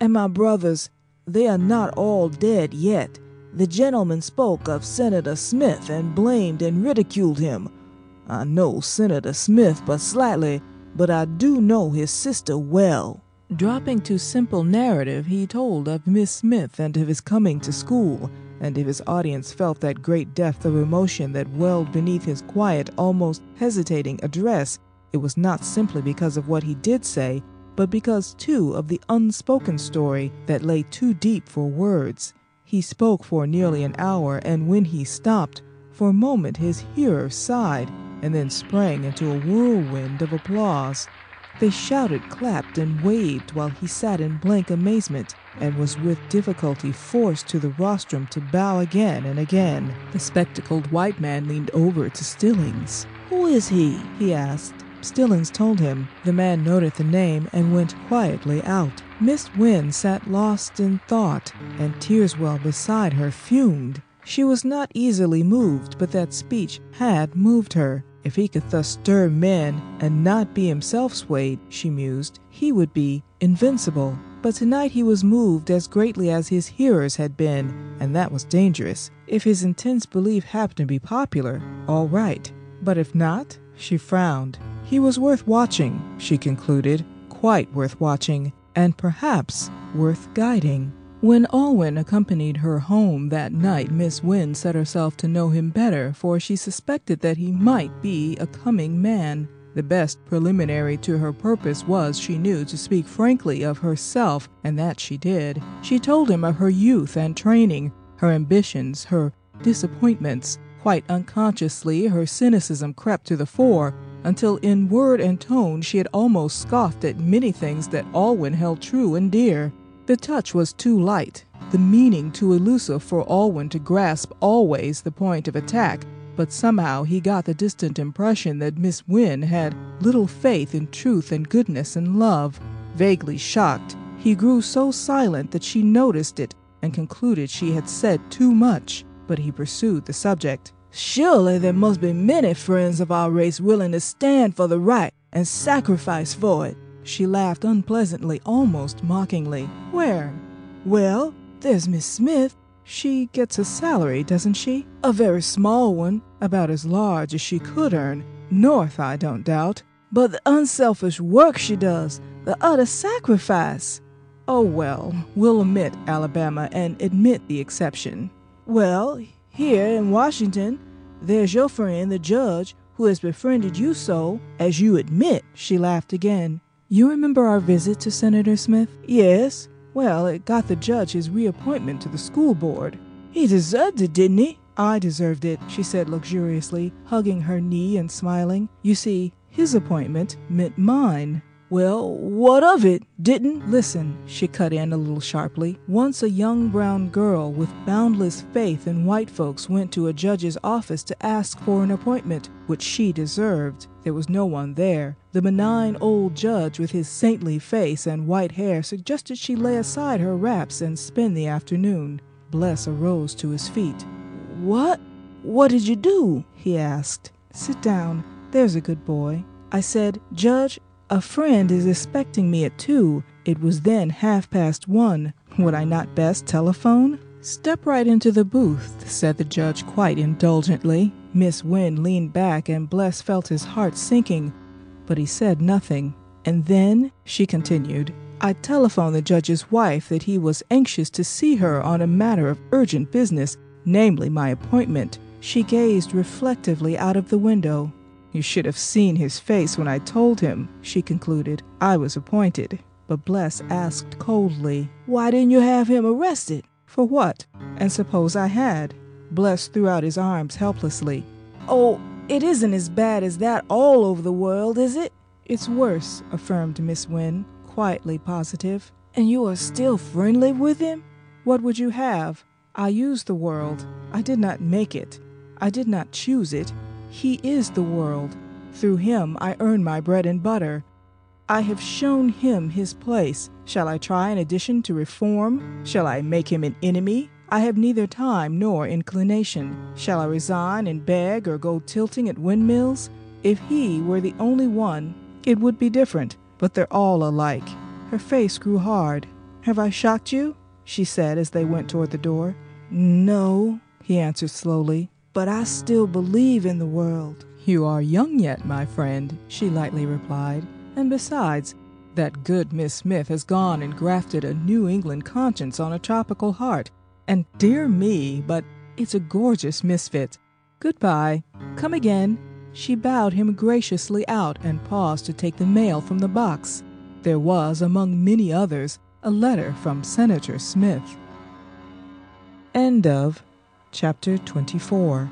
And my brothers, they are not all dead yet. The gentleman spoke of Senator Smith and blamed and ridiculed him. I know Senator Smith but slightly, but I do know his sister well. Dropping to simple narrative, he told of Miss Smith and of his coming to school, and if his audience felt that great depth of emotion that welled beneath his quiet, almost hesitating address, it was not simply because of what he did say, but because, too, of the unspoken story that lay too deep for words. He spoke for nearly an hour, and when he stopped, for a moment his hearers sighed, and then sprang into a whirlwind of applause. They shouted, clapped, and waved while he sat in blank amazement and was with difficulty forced to the rostrum to bow again and again. The spectacled white man leaned over to Stillings. Who is he? he asked. Stillings told him. The man noted the name and went quietly out. Miss Wynne sat lost in thought, and Teerswell beside her fumed. She was not easily moved, but that speech had moved her. If he could thus stir men and not be himself swayed, she mused, he would be invincible. But tonight he was moved as greatly as his hearers had been, and that was dangerous. If his intense belief happened to be popular, all right. But if not, she frowned. He was worth watching, she concluded, quite worth watching, and perhaps worth guiding. When Alwyn accompanied her home that night, Miss Wynne set herself to know him better, for she suspected that he might be a coming man. The best preliminary to her purpose was, she knew, to speak frankly of herself, and that she did. She told him of her youth and training, her ambitions, her disappointments. Quite unconsciously, her cynicism crept to the fore, until in word and tone she had almost scoffed at many things that Alwyn held true and dear. The touch was too light, the meaning too elusive for Alwyn to grasp always the point of attack, but somehow he got the distant impression that Miss Wynne had little faith in truth and goodness and love. Vaguely shocked, he grew so silent that she noticed it and concluded she had said too much, but he pursued the subject. Surely there must be many friends of our race willing to stand for the right and sacrifice for it. She laughed unpleasantly, almost mockingly. Where? Well, there's Miss Smith. She gets a salary, doesn't she? A very small one, about as large as she could earn. North, I don't doubt. But the unselfish work she does, the utter sacrifice. Oh, well, we'll omit Alabama and admit the exception. Well, here in Washington, there's your friend, the judge, who has befriended you so, as you admit. She laughed again. You remember our visit to Senator Smith? Yes. Well, it got the judge his reappointment to the school board. He deserved it, didn't he? I deserved it, she said luxuriously, hugging her knee and smiling. You see, his appointment meant mine. Well, what of it? Didn't listen, she cut in a little sharply. Once a young brown girl with boundless faith in white folks went to a judge's office to ask for an appointment, which she deserved. There was no one there. The benign old judge with his saintly face and white hair suggested she lay aside her wraps and spend the afternoon. Bles arose to his feet. What? What did you do? he asked. Sit down. There's a good boy. I said, Judge, a friend is expecting me at two. It was then half past one. Would I not best telephone? Step right into the booth, said the judge quite indulgently. Miss Wynne leaned back, and Bles felt his heart sinking, but he said nothing. And then, she continued, I telephoned the judge's wife that he was anxious to see her on a matter of urgent business, namely my appointment. She gazed reflectively out of the window. You should have seen his face when I told him, she concluded. I was appointed. But Bles asked coldly, Why didn't you have him arrested? For what? And suppose I had? Bles threw out his arms helplessly. Oh, it isn't as bad as that all over the world, is it? It's worse, affirmed Miss Wynne, quietly positive. And you are still friendly with him? What would you have? I use the world. I did not make it. I did not choose it. He is the world. Through him I earn my bread and butter. I have shown him his place. Shall I try in addition to reform? Shall I make him an enemy? I have neither time nor inclination. Shall I resign and beg or go tilting at windmills? If he were the only one, it would be different, but they're all alike. Her face grew hard. Have I shocked you? she said as they went toward the door. No, he answered slowly but I still believe in the world. You are young yet, my friend, she lightly replied. And besides, that good Miss Smith has gone and grafted a New England conscience on a tropical heart. And dear me, but it's a gorgeous misfit. Goodbye. Come again. She bowed him graciously out and paused to take the mail from the box. There was, among many others, a letter from Senator Smith. End of Chapter 24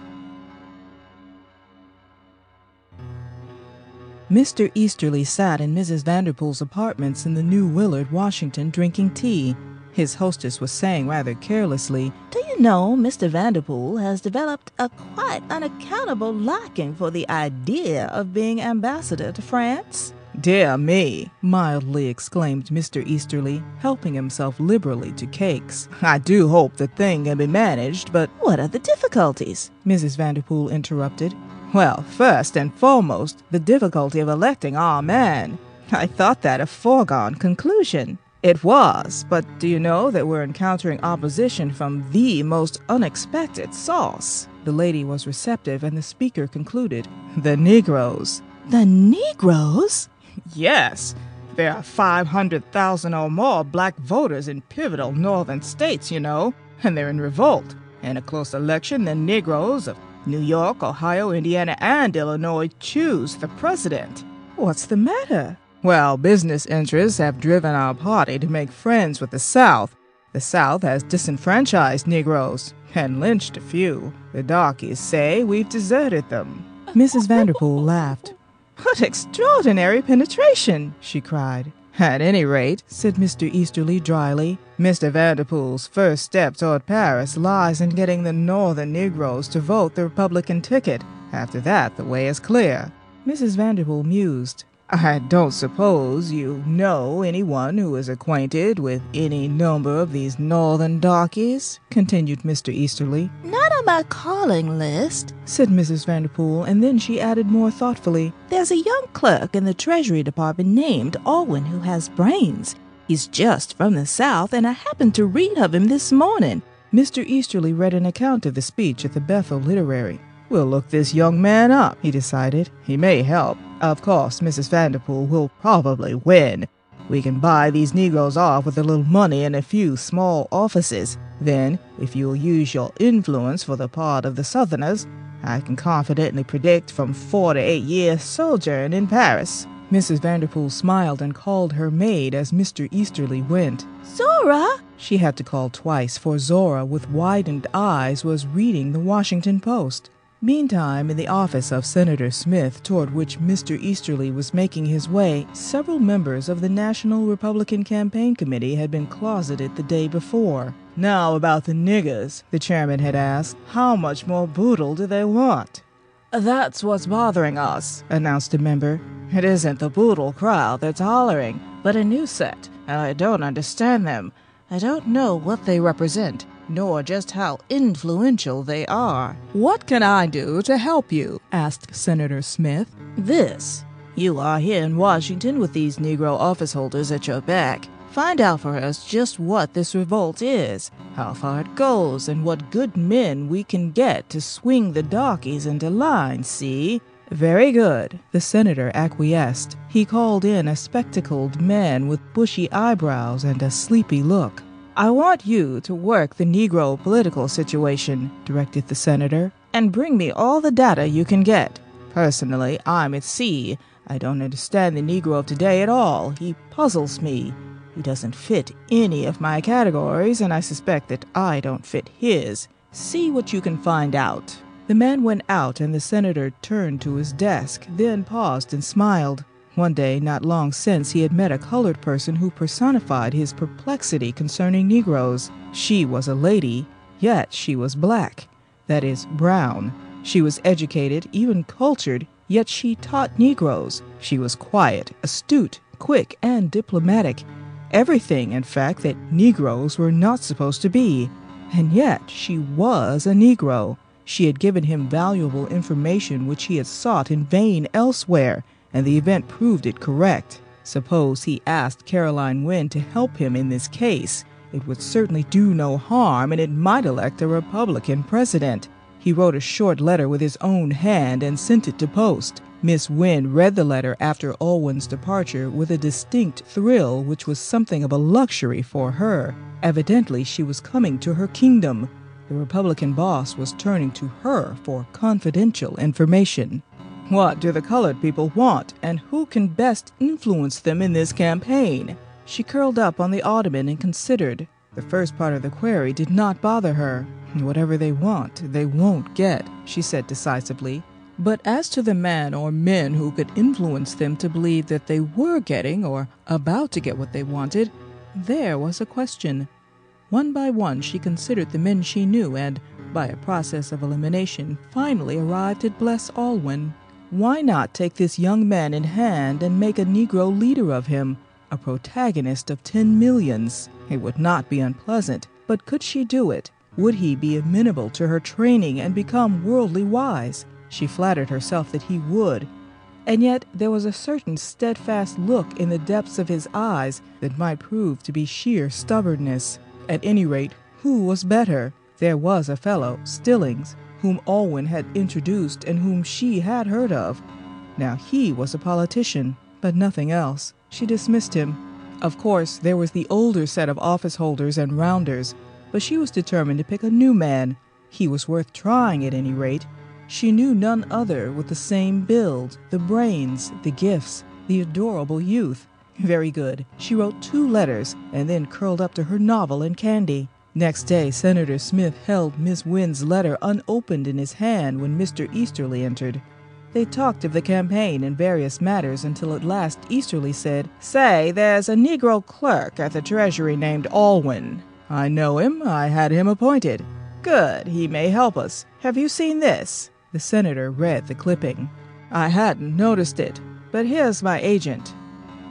Mr. Easterly sat in Mrs. Vanderpool's apartments in the New Willard, Washington, drinking tea. His hostess was saying rather carelessly, Do you know Mr. Vanderpool has developed a quite unaccountable liking for the idea of being ambassador to France? Dear me, mildly exclaimed Mr. Easterly, helping himself liberally to cakes. I do hope the thing can be managed, but what are the difficulties? Mrs. Vanderpool interrupted. Well, first and foremost, the difficulty of electing our man. I thought that a foregone conclusion. It was, but do you know that we're encountering opposition from the most unexpected source? The lady was receptive, and the speaker concluded, The Negroes. The Negroes? Yes. There are 500,000 or more black voters in pivotal northern states, you know, and they're in revolt. In a close election, the Negroes of New York, Ohio, Indiana, and Illinois choose the president. What's the matter? Well, business interests have driven our party to make friends with the South. The South has disenfranchised Negroes and lynched a few. The darkies say we've deserted them. Mrs. Vanderpool laughed. What extraordinary penetration! she cried. At any rate, said Mr. Easterly dryly, Mr. Vanderpool's first step toward Paris lies in getting the northern Negroes to vote the Republican ticket. After that, the way is clear. Mrs. Vanderpool mused. I don't suppose you know anyone who is acquainted with any number of these northern darkies, continued Mr. Easterly. Not my calling list, said Mrs. Vanderpool, and then she added more thoughtfully, There's a young clerk in the Treasury Department named Alwyn who has brains. He's just from the South, and I happened to read of him this morning. Mr. Easterly read an account of the speech at the Bethel Literary. We'll look this young man up, he decided. He may help. Of course, Mrs. Vanderpool will probably win. We can buy these Negroes off with a little money and a few small offices. Then, if you'll use your influence for the part of the Southerners, I can confidently predict from four to eight years' sojourn in Paris. Mrs. Vanderpool smiled and called her maid as Mr. Easterly went. Zora! She had to call twice, for Zora, with widened eyes, was reading the Washington Post. Meantime, in the office of Senator Smith, toward which Mr. Easterly was making his way, several members of the National Republican Campaign Committee had been closeted the day before. Now, about the niggers, the chairman had asked, how much more boodle do they want? That's what's bothering us, announced a member. It isn't the boodle crowd that's hollering, but a new set, and I don't understand them. I don't know what they represent nor just how influential they are. What can I do to help you? asked Senator Smith. This. You are here in Washington with these Negro office holders at your back. Find out for us just what this revolt is, how far it goes, and what good men we can get to swing the darkies into line, see? Very good, the senator acquiesced. He called in a spectacled man with bushy eyebrows and a sleepy look. I want you to work the Negro political situation, directed the senator, and bring me all the data you can get. Personally, I'm at sea. I don't understand the Negro of today at all. He puzzles me. He doesn't fit any of my categories, and I suspect that I don't fit his. See what you can find out. The man went out, and the senator turned to his desk, then paused and smiled. One day, not long since, he had met a colored person who personified his perplexity concerning Negroes. She was a lady, yet she was black. That is, brown. She was educated, even cultured, yet she taught Negroes. She was quiet, astute, quick, and diplomatic. Everything, in fact, that Negroes were not supposed to be. And yet she was a Negro. She had given him valuable information which he had sought in vain elsewhere and the event proved it correct. Suppose he asked Caroline Wynne to help him in this case. It would certainly do no harm, and it might elect a Republican president. He wrote a short letter with his own hand and sent it to post. Miss Wynne read the letter after Alwyn's departure with a distinct thrill which was something of a luxury for her. Evidently, she was coming to her kingdom. The Republican boss was turning to her for confidential information. What do the colored people want, and who can best influence them in this campaign? She curled up on the ottoman and considered. The first part of the query did not bother her. Whatever they want, they won't get, she said decisively. But as to the man or men who could influence them to believe that they were getting or about to get what they wanted, there was a question. One by one, she considered the men she knew and, by a process of elimination, finally arrived at Bles Alwyn. Why not take this young man in hand and make a Negro leader of him, a protagonist of ten millions? It would not be unpleasant, but could she do it? Would he be amenable to her training and become worldly wise? She flattered herself that he would. And yet there was a certain steadfast look in the depths of his eyes that might prove to be sheer stubbornness. At any rate, who was better? There was a fellow, Stillings, whom Alwyn had introduced and whom she had heard of. Now he was a politician, but nothing else. She dismissed him. Of course, there was the older set of office holders and rounders, but she was determined to pick a new man. He was worth trying at any rate. She knew none other with the same build, the brains, the gifts, the adorable youth. Very good. She wrote two letters and then curled up to her novel and candy. Next day, Senator Smith held Miss Wynn's letter unopened in his hand when Mr. Easterly entered. They talked of the campaign and various matters until at last Easterly said, Say, there's a Negro clerk at the Treasury named Alwyn. I know him. I had him appointed. Good. He may help us. Have you seen this? The senator read the clipping. I hadn't noticed it, but here's my agent.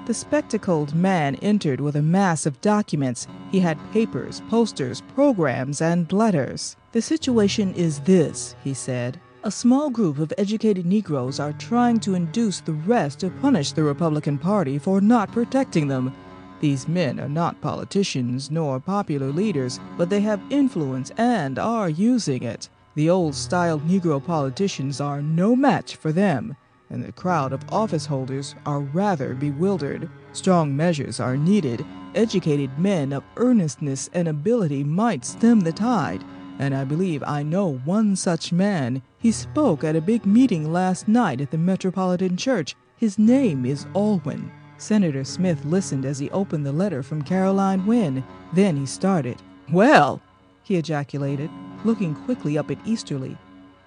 The spectacled man entered with a mass of documents. He had papers, posters, programs, and letters. The situation is this, he said. A small group of educated Negroes are trying to induce the rest to punish the Republican Party for not protecting them. These men are not politicians nor popular leaders, but they have influence and are using it. The old style Negro politicians are no match for them, and the crowd of office holders are rather bewildered. Strong measures are needed. Educated men of earnestness and ability might stem the tide, and I believe I know one such man. He spoke at a big meeting last night at the Metropolitan Church. His name is Alwyn. Senator Smith listened as he opened the letter from Caroline Wynne. Then he started. Well, he ejaculated, looking quickly up at Easterly.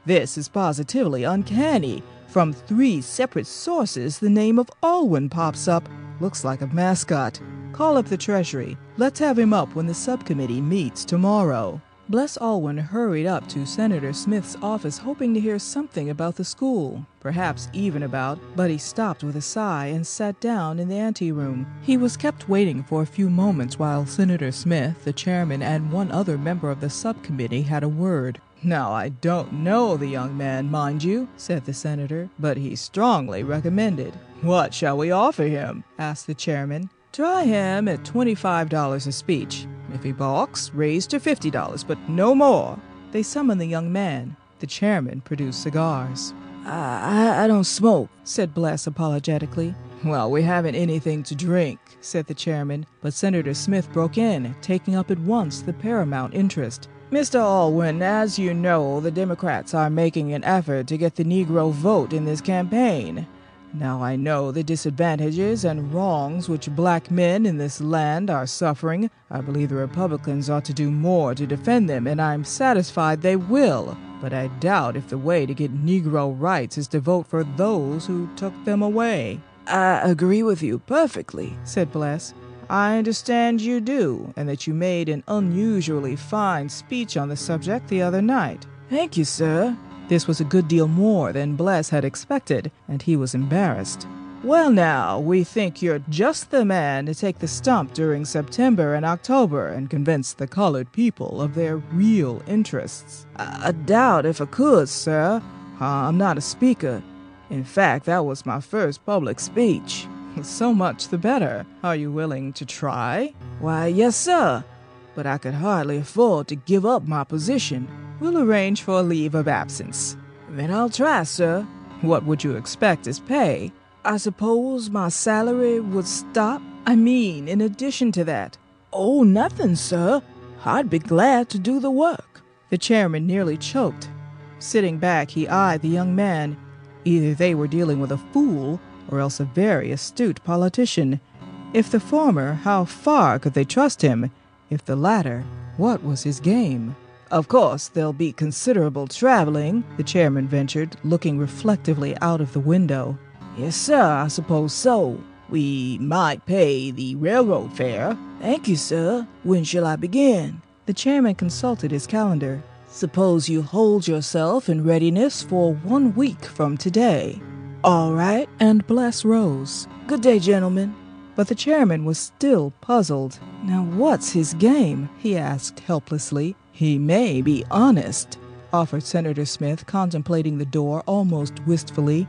This is positively uncanny. From three separate sources, the name of Alwyn pops up. Looks like a mascot. Call up the Treasury. Let's have him up when the subcommittee meets tomorrow. Bles Alwyn hurried up to Senator Smith's office hoping to hear something about the school, perhaps even about, but he stopped with a sigh and sat down in the anteroom. He was kept waiting for a few moments while Senator Smith, the chairman, and one other member of the subcommittee had a word. Now, I don't know the young man, mind you, said the senator, but he's strongly recommended. What shall we offer him? asked the chairman. Try him at $25 a speech. If he balks, raise to $50, but no more. They summoned the young man. The chairman produced cigars. I, I don't smoke, said Bles apologetically. Well, we haven't anything to drink, said the chairman, but Senator Smith broke in, taking up at once the paramount interest. Mr. Alwyn, as you know, the Democrats are making an effort to get the Negro vote in this campaign. Now I know the disadvantages and wrongs which black men in this land are suffering. I believe the Republicans ought to do more to defend them, and I'm satisfied they will. But I doubt if the way to get Negro rights is to vote for those who took them away. I agree with you perfectly, said Bles. I understand you do, and that you made an unusually fine speech on the subject the other night. Thank you, sir. This was a good deal more than Bles had expected, and he was embarrassed. Well, now, we think you're just the man to take the stump during September and October and convince the colored people of their real interests. I, I doubt if I could, sir. Uh, I'm not a speaker. In fact, that was my first public speech. So much the better. Are you willing to try? Why, yes, sir. But I could hardly afford to give up my position. We'll arrange for a leave of absence. Then I'll try, sir. What would you expect as pay? I suppose my salary would stop? I mean, in addition to that. Oh, nothing, sir. I'd be glad to do the work. The chairman nearly choked. Sitting back, he eyed the young man. Either they were dealing with a fool, or else a very astute politician. If the former, how far could they trust him? If the latter, what was his game? Of course, there'll be considerable traveling, the chairman ventured, looking reflectively out of the window. Yes, sir, I suppose so. We might pay the railroad fare. Thank you, sir. When shall I begin? The chairman consulted his calendar. Suppose you hold yourself in readiness for one week from today. All right. And Bles rose. Good day, gentlemen. But the chairman was still puzzled. Now, what's his game? he asked helplessly. He may be honest, offered Senator Smith, contemplating the door almost wistfully.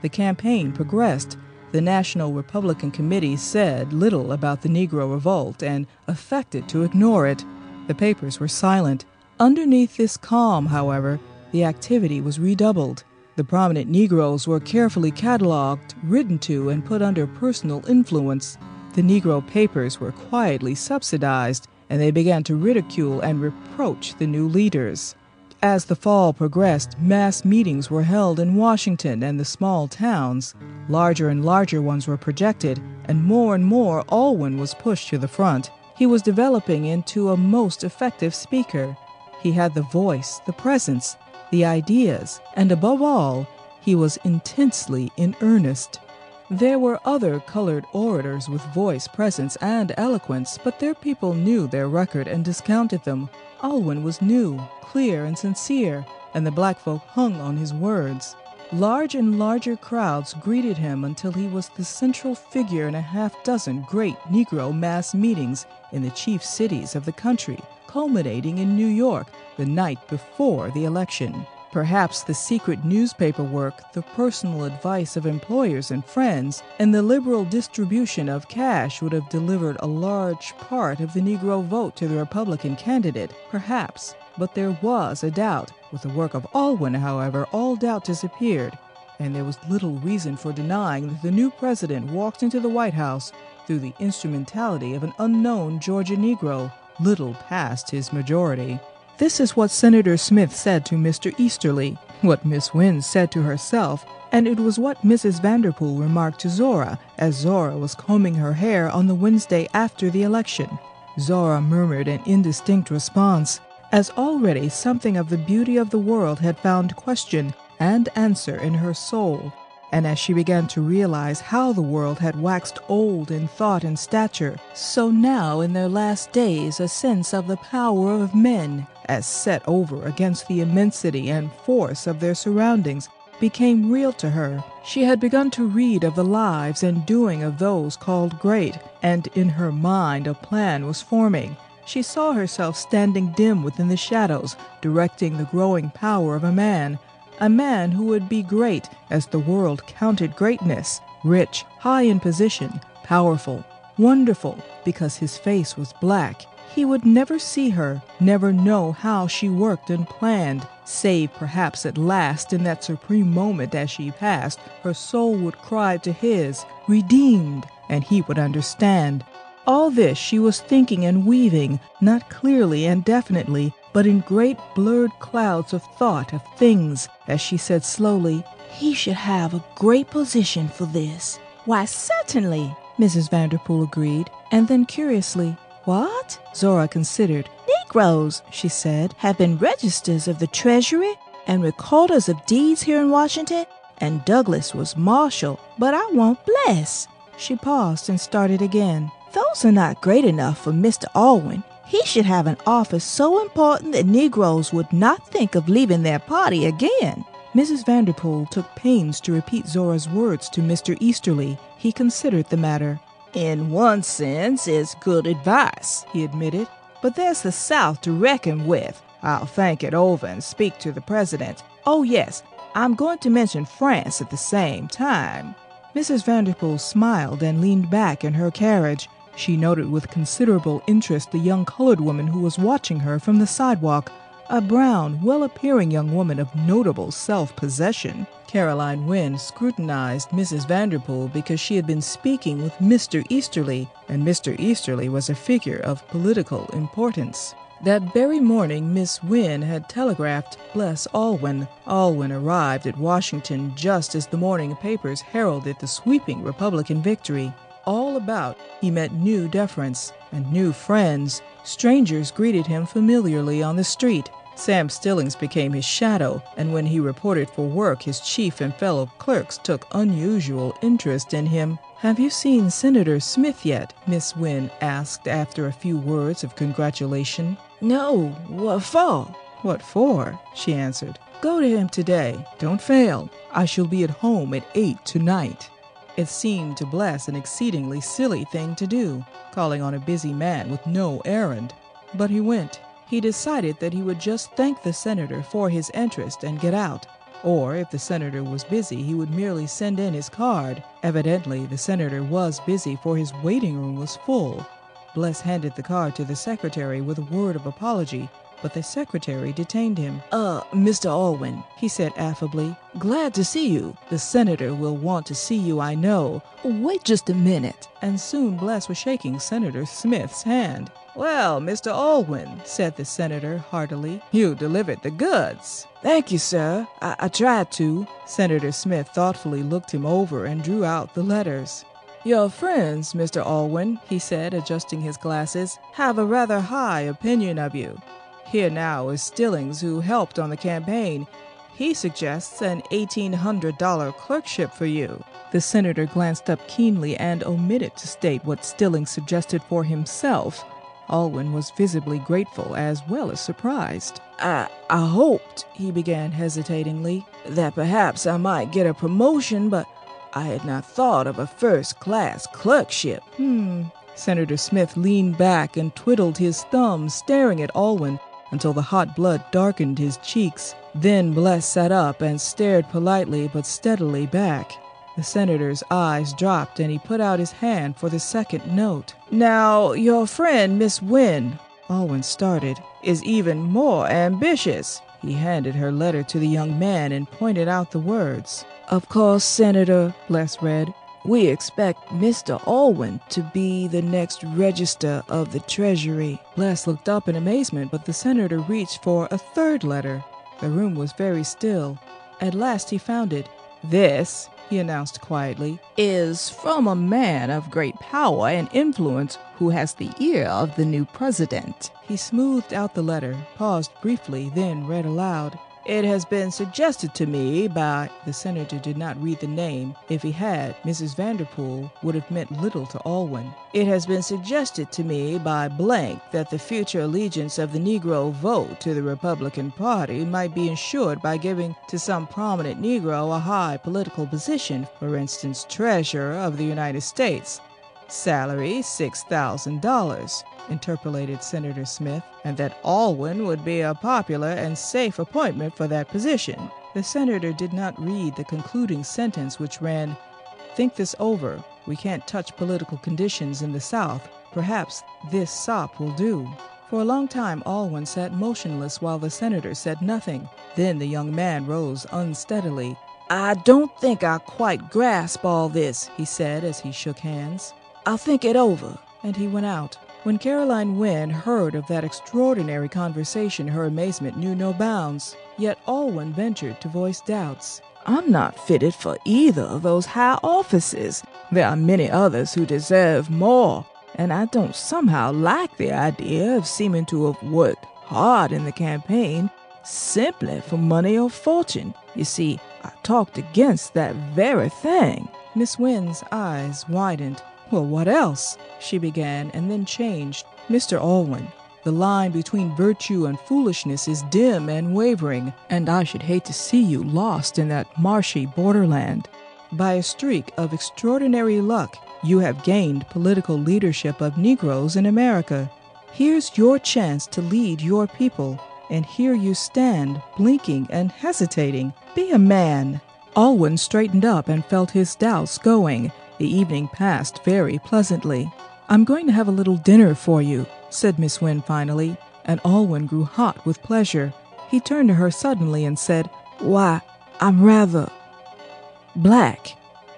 The campaign progressed. The National Republican Committee said little about the Negro revolt and affected to ignore it. The papers were silent. Underneath this calm, however, the activity was redoubled. The prominent Negroes were carefully catalogued, written to, and put under personal influence. The Negro papers were quietly subsidized, and they began to ridicule and reproach the new leaders. As the fall progressed, mass meetings were held in Washington and the small towns. Larger and larger ones were projected, and more and more Alwyn was pushed to the front. He was developing into a most effective speaker. He had the voice, the presence, the ideas, and above all, he was intensely in earnest. There were other colored orators with voice, presence, and eloquence, but their people knew their record and discounted them. Alwyn was new, clear, and sincere, and the black folk hung on his words. Large and larger crowds greeted him until he was the central figure in a half dozen great Negro mass meetings in the chief cities of the country, culminating in New York the night before the election. Perhaps the secret newspaper work, the personal advice of employers and friends, and the liberal distribution of cash would have delivered a large part of the Negro vote to the Republican candidate, perhaps. But there was a doubt. With the work of Alwyn, however, all doubt disappeared, and there was little reason for denying that the new president walked into the White House through the instrumentality of an unknown Georgia Negro, little past his majority. This is what Senator Smith said to Mr. Easterly, what Miss Wynne said to herself, and it was what Mrs. Vanderpool remarked to Zora as Zora was combing her hair on the Wednesday after the election. Zora murmured an indistinct response, as already something of the beauty of the world had found question and answer in her soul and as she began to realize how the world had waxed old in thought and stature, so now in their last days a sense of the power of men, as set over against the immensity and force of their surroundings, became real to her. She had begun to read of the lives and doing of those called great, and in her mind a plan was forming. She saw herself standing dim within the shadows, directing the growing power of a man a man who would be great as the world counted greatness, rich, high in position, powerful, wonderful, because his face was black. He would never see her, never know how she worked and planned, save perhaps at last in that supreme moment as she passed, her soul would cry to his, redeemed, and he would understand. All this she was thinking and weaving, not clearly and definitely, but in great blurred clouds of thought of things, as she said slowly, He should have a great position for this. Why, certainly, Mrs. Vanderpool agreed, and then curiously, What? Zora considered. Negroes, she said, have been registers of the Treasury and recorders of deeds here in Washington, and Douglass was marshal, but I want Bles. She paused and started again. Those are not great enough for Mr. Alwyn. He should have an office so important that Negroes would not think of leaving their party again. Mrs. Vanderpool took pains to repeat Zora's words to Mr. Easterly. He considered the matter. In one sense, it's good advice, he admitted. But there's the South to reckon with. I'll think it over and speak to the President. Oh, yes, I'm going to mention France at the same time. Mrs. Vanderpool smiled and leaned back in her carriage. She noted with considerable interest the young colored woman who was watching her from the sidewalk, a brown, well appearing young woman of notable self possession. Caroline Wynne scrutinized Mrs. Vanderpool because she had been speaking with Mr. Easterly, and Mr. Easterly was a figure of political importance. That very morning, Miss Wynne had telegraphed Bles Alwyn. Alwyn arrived at Washington just as the morning papers heralded the sweeping Republican victory all about, he met new deference and new friends. Strangers greeted him familiarly on the street. Sam Stillings became his shadow, and when he reported for work, his chief and fellow clerks took unusual interest in him. Have you seen Senator Smith yet? Miss Wynne asked after a few words of congratulation. No, what for? What for? she answered. Go to him today. Don't fail. I shall be at home at eight tonight. It seemed to Bles an exceedingly silly thing to do, calling on a busy man with no errand. But he went. He decided that he would just thank the senator for his interest and get out. Or, if the senator was busy, he would merely send in his card. Evidently, the senator was busy, for his waiting room was full. Bles handed the card to the secretary with a word of apology, but the secretary detained him. Uh, Mr. Alwyn, he said affably, glad to see you. The senator will want to see you, I know. Wait just a minute. And soon Bles was shaking Senator Smith's hand. Well, Mr. Alwyn, said the senator heartily, you delivered the goods. Thank you, sir. I, I tried to. Senator Smith thoughtfully looked him over and drew out the letters. Your friends, Mr. Alwyn, he said, adjusting his glasses, have a rather high opinion of you. Here now is Stillings, who helped on the campaign. He suggests an $1,800 clerkship for you. The senator glanced up keenly and omitted to state what Stillings suggested for himself. Alwyn was visibly grateful as well as surprised. I, I hoped, he began hesitatingly, that perhaps I might get a promotion, but I had not thought of a first class clerkship. Hmm. Senator Smith leaned back and twiddled his thumbs, staring at Alwyn until the hot blood darkened his cheeks. Then Bles sat up and stared politely but steadily back. The senator's eyes dropped and he put out his hand for the second note. Now, your friend, Miss Wynne, Alwyn started, is even more ambitious. He handed her letter to the young man and pointed out the words. Of course, Senator, Bles read, we expect Mr. Alwyn to be the next Register of the Treasury. Bles looked up in amazement, but the senator reached for a third letter. The room was very still. At last he found it. This, he announced quietly, is from a man of great power and influence who has the ear of the new president. He smoothed out the letter, paused briefly, then read aloud. It has been suggested to me by the senator did not read the name. If he had, Mrs. Vanderpool would have meant little to Alwyn. It has been suggested to me by blank that the future allegiance of the Negro vote to the Republican Party might be ensured by giving to some prominent Negro a high political position, for instance, Treasurer of the United States. Salary $6,000, interpolated Senator Smith, and that Alwyn would be a popular and safe appointment for that position. The senator did not read the concluding sentence, which ran, Think this over. We can't touch political conditions in the South. Perhaps this sop will do. For a long time, Alwyn sat motionless while the senator said nothing. Then the young man rose unsteadily. I don't think I quite grasp all this, he said as he shook hands. I'll think it over. And he went out. When Caroline Wynne heard of that extraordinary conversation, her amazement knew no bounds. Yet Alwyn ventured to voice doubts. I'm not fitted for either of those high offices. There are many others who deserve more, and I don't somehow like the idea of seeming to have worked hard in the campaign simply for money or fortune. You see, I talked against that very thing. Miss Wynne's eyes widened. Well, what else? she began, and then changed. Mr. Alwyn, the line between virtue and foolishness is dim and wavering, and I should hate to see you lost in that marshy borderland. By a streak of extraordinary luck, you have gained political leadership of Negroes in America. Here's your chance to lead your people, and here you stand, blinking and hesitating. Be a man. Alwyn straightened up and felt his doubts going. The evening passed very pleasantly. I'm going to have a little dinner for you, said Miss Wynne finally, and Alwyn grew hot with pleasure. He turned to her suddenly and said, Why, I'm rather black.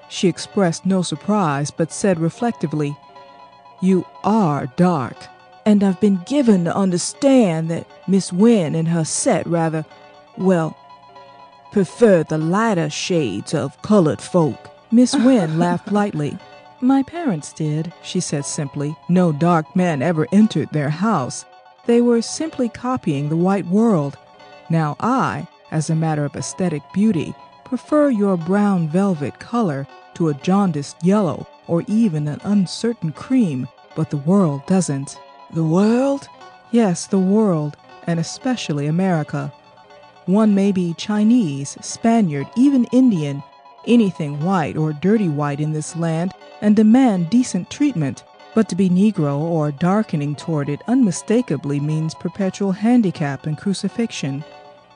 She expressed no surprise, but said reflectively, You are dark. And I've been given to understand that Miss Wynne and her set rather, well, prefer the lighter shades of colored folk. Miss Wynne laughed lightly. My parents did, she said simply. No dark men ever entered their house. They were simply copying the white world. Now I, as a matter of aesthetic beauty, prefer your brown velvet color to a jaundiced yellow or even an uncertain cream, but the world doesn't. The world? Yes, the world, and especially America. One may be Chinese, Spaniard, even Indian, anything white or dirty white in this land, and demand decent treatment. But to be Negro or darkening toward it unmistakably means perpetual handicap and crucifixion.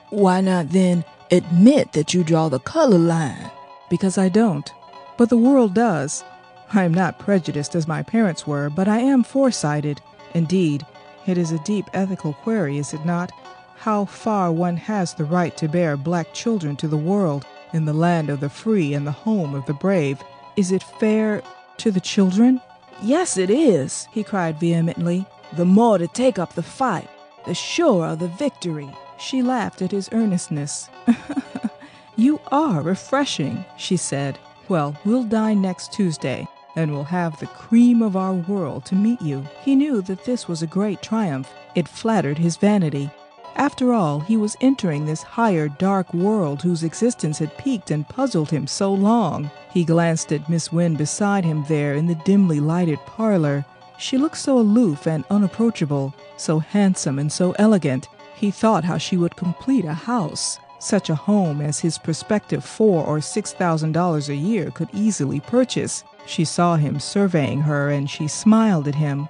Why not then admit that you draw the color line? Because I don't. But the world does. I am not prejudiced as my parents were, but I am foresighted. Indeed, it is a deep ethical query, is it not? How far one has the right to bear black children to the world in the land of the free and the home of the brave. Is it fair to the children? Yes, it is, he cried vehemently. The more to take up the fight, the surer the victory. She laughed at his earnestness. [LAUGHS] you are refreshing, she said. Well, we'll dine next Tuesday, and we'll have the cream of our world to meet you. He knew that this was a great triumph. It flattered his vanity. After all, he was entering this higher, dark world whose existence had piqued and puzzled him so long. He glanced at Miss Wynne beside him there in the dimly lighted parlor. She looked so aloof and unapproachable, so handsome and so elegant. He thought how she would complete a house, such a home as his prospective four or six thousand dollars a year could easily purchase. She saw him surveying her, and she smiled at him.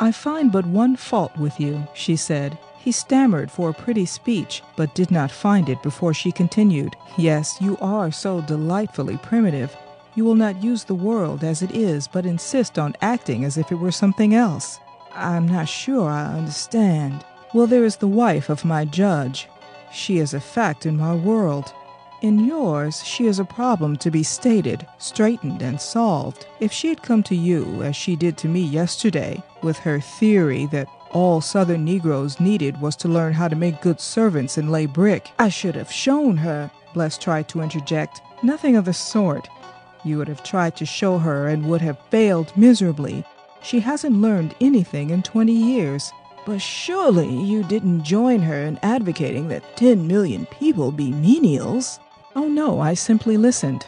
I find but one fault with you, she said. He stammered for a pretty speech, but did not find it before she continued. Yes, you are so delightfully primitive. You will not use the world as it is, but insist on acting as if it were something else. I'm not sure I understand. Well, there is the wife of my judge. She is a fact in my world. In yours, she is a problem to be stated, straightened, and solved. If she had come to you, as she did to me yesterday, with her theory that all Southern Negroes needed was to learn how to make good servants and lay brick. I should have shown her, Bles tried to interject. Nothing of the sort. You would have tried to show her and would have failed miserably. She hasn't learned anything in 20 years. But surely you didn't join her in advocating that 10 million people be menials. Oh no, I simply listened.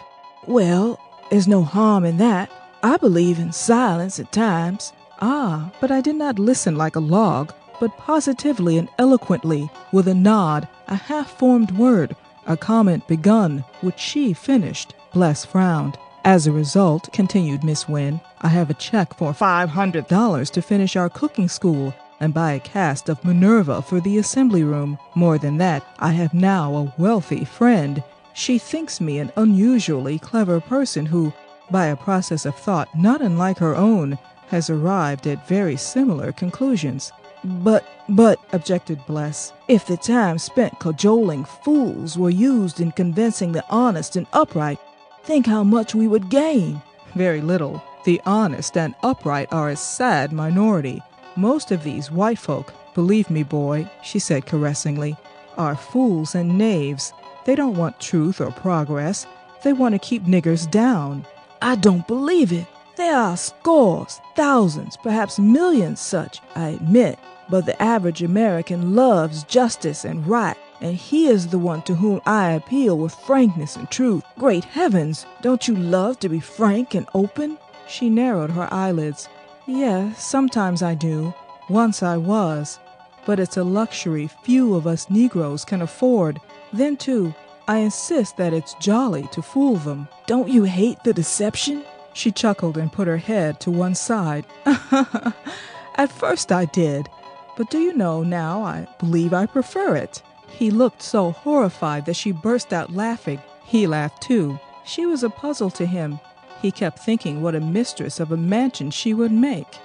Well, there's no harm in that. I believe in silence at times. Ah, but I did not listen like a log, but positively and eloquently, with a nod, a half formed word, a comment begun, which she finished. Bles frowned. As a result, continued Miss Wynne, I have a check for $500 to finish our cooking school and buy a cast of Minerva for the assembly room. More than that, I have now a wealthy friend. She thinks me an unusually clever person who, by a process of thought not unlike her own, has arrived at very similar conclusions. But, but, objected Bles, if the time spent cajoling fools were used in convincing the honest and upright, think how much we would gain. Very little. The honest and upright are a sad minority. Most of these white folk, believe me, boy, she said caressingly, are fools and knaves. They don't want truth or progress. They want to keep niggers down. I don't believe it. There are scores, thousands, perhaps millions such, I admit, but the average American loves justice and right, and he is the one to whom I appeal with frankness and truth. Great heavens, don't you love to be frank and open? She narrowed her eyelids. Yes, sometimes I do. Once I was. But it's a luxury few of us Negroes can afford. Then, too, I insist that it's jolly to fool them. Don't you hate the deception? She chuckled and put her head to one side. [LAUGHS] At first I did, but do you know now I believe I prefer it. He looked so horrified that she burst out laughing. He laughed too. She was a puzzle to him. He kept thinking what a mistress of a mansion she would make.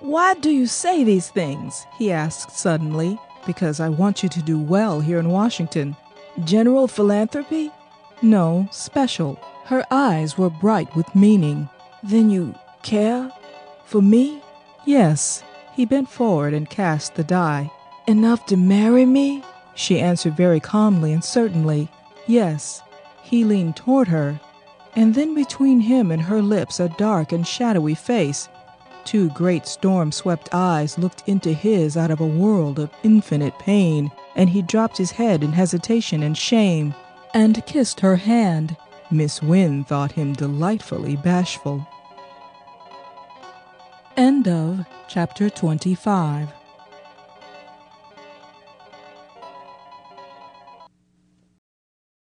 Why do you say these things? he asked suddenly. Because I want you to do well here in Washington. General philanthropy? No, special. Her eyes were bright with meaning. Then you care for me? Yes. He bent forward and cast the die. Enough to marry me? She answered very calmly and certainly. Yes. He leaned toward her, and then between him and her lips a dark and shadowy face. Two great storm swept eyes looked into his out of a world of infinite pain and he dropped his head in hesitation and shame and kissed her hand. Miss Wynne thought him delightfully bashful. End of chapter 25.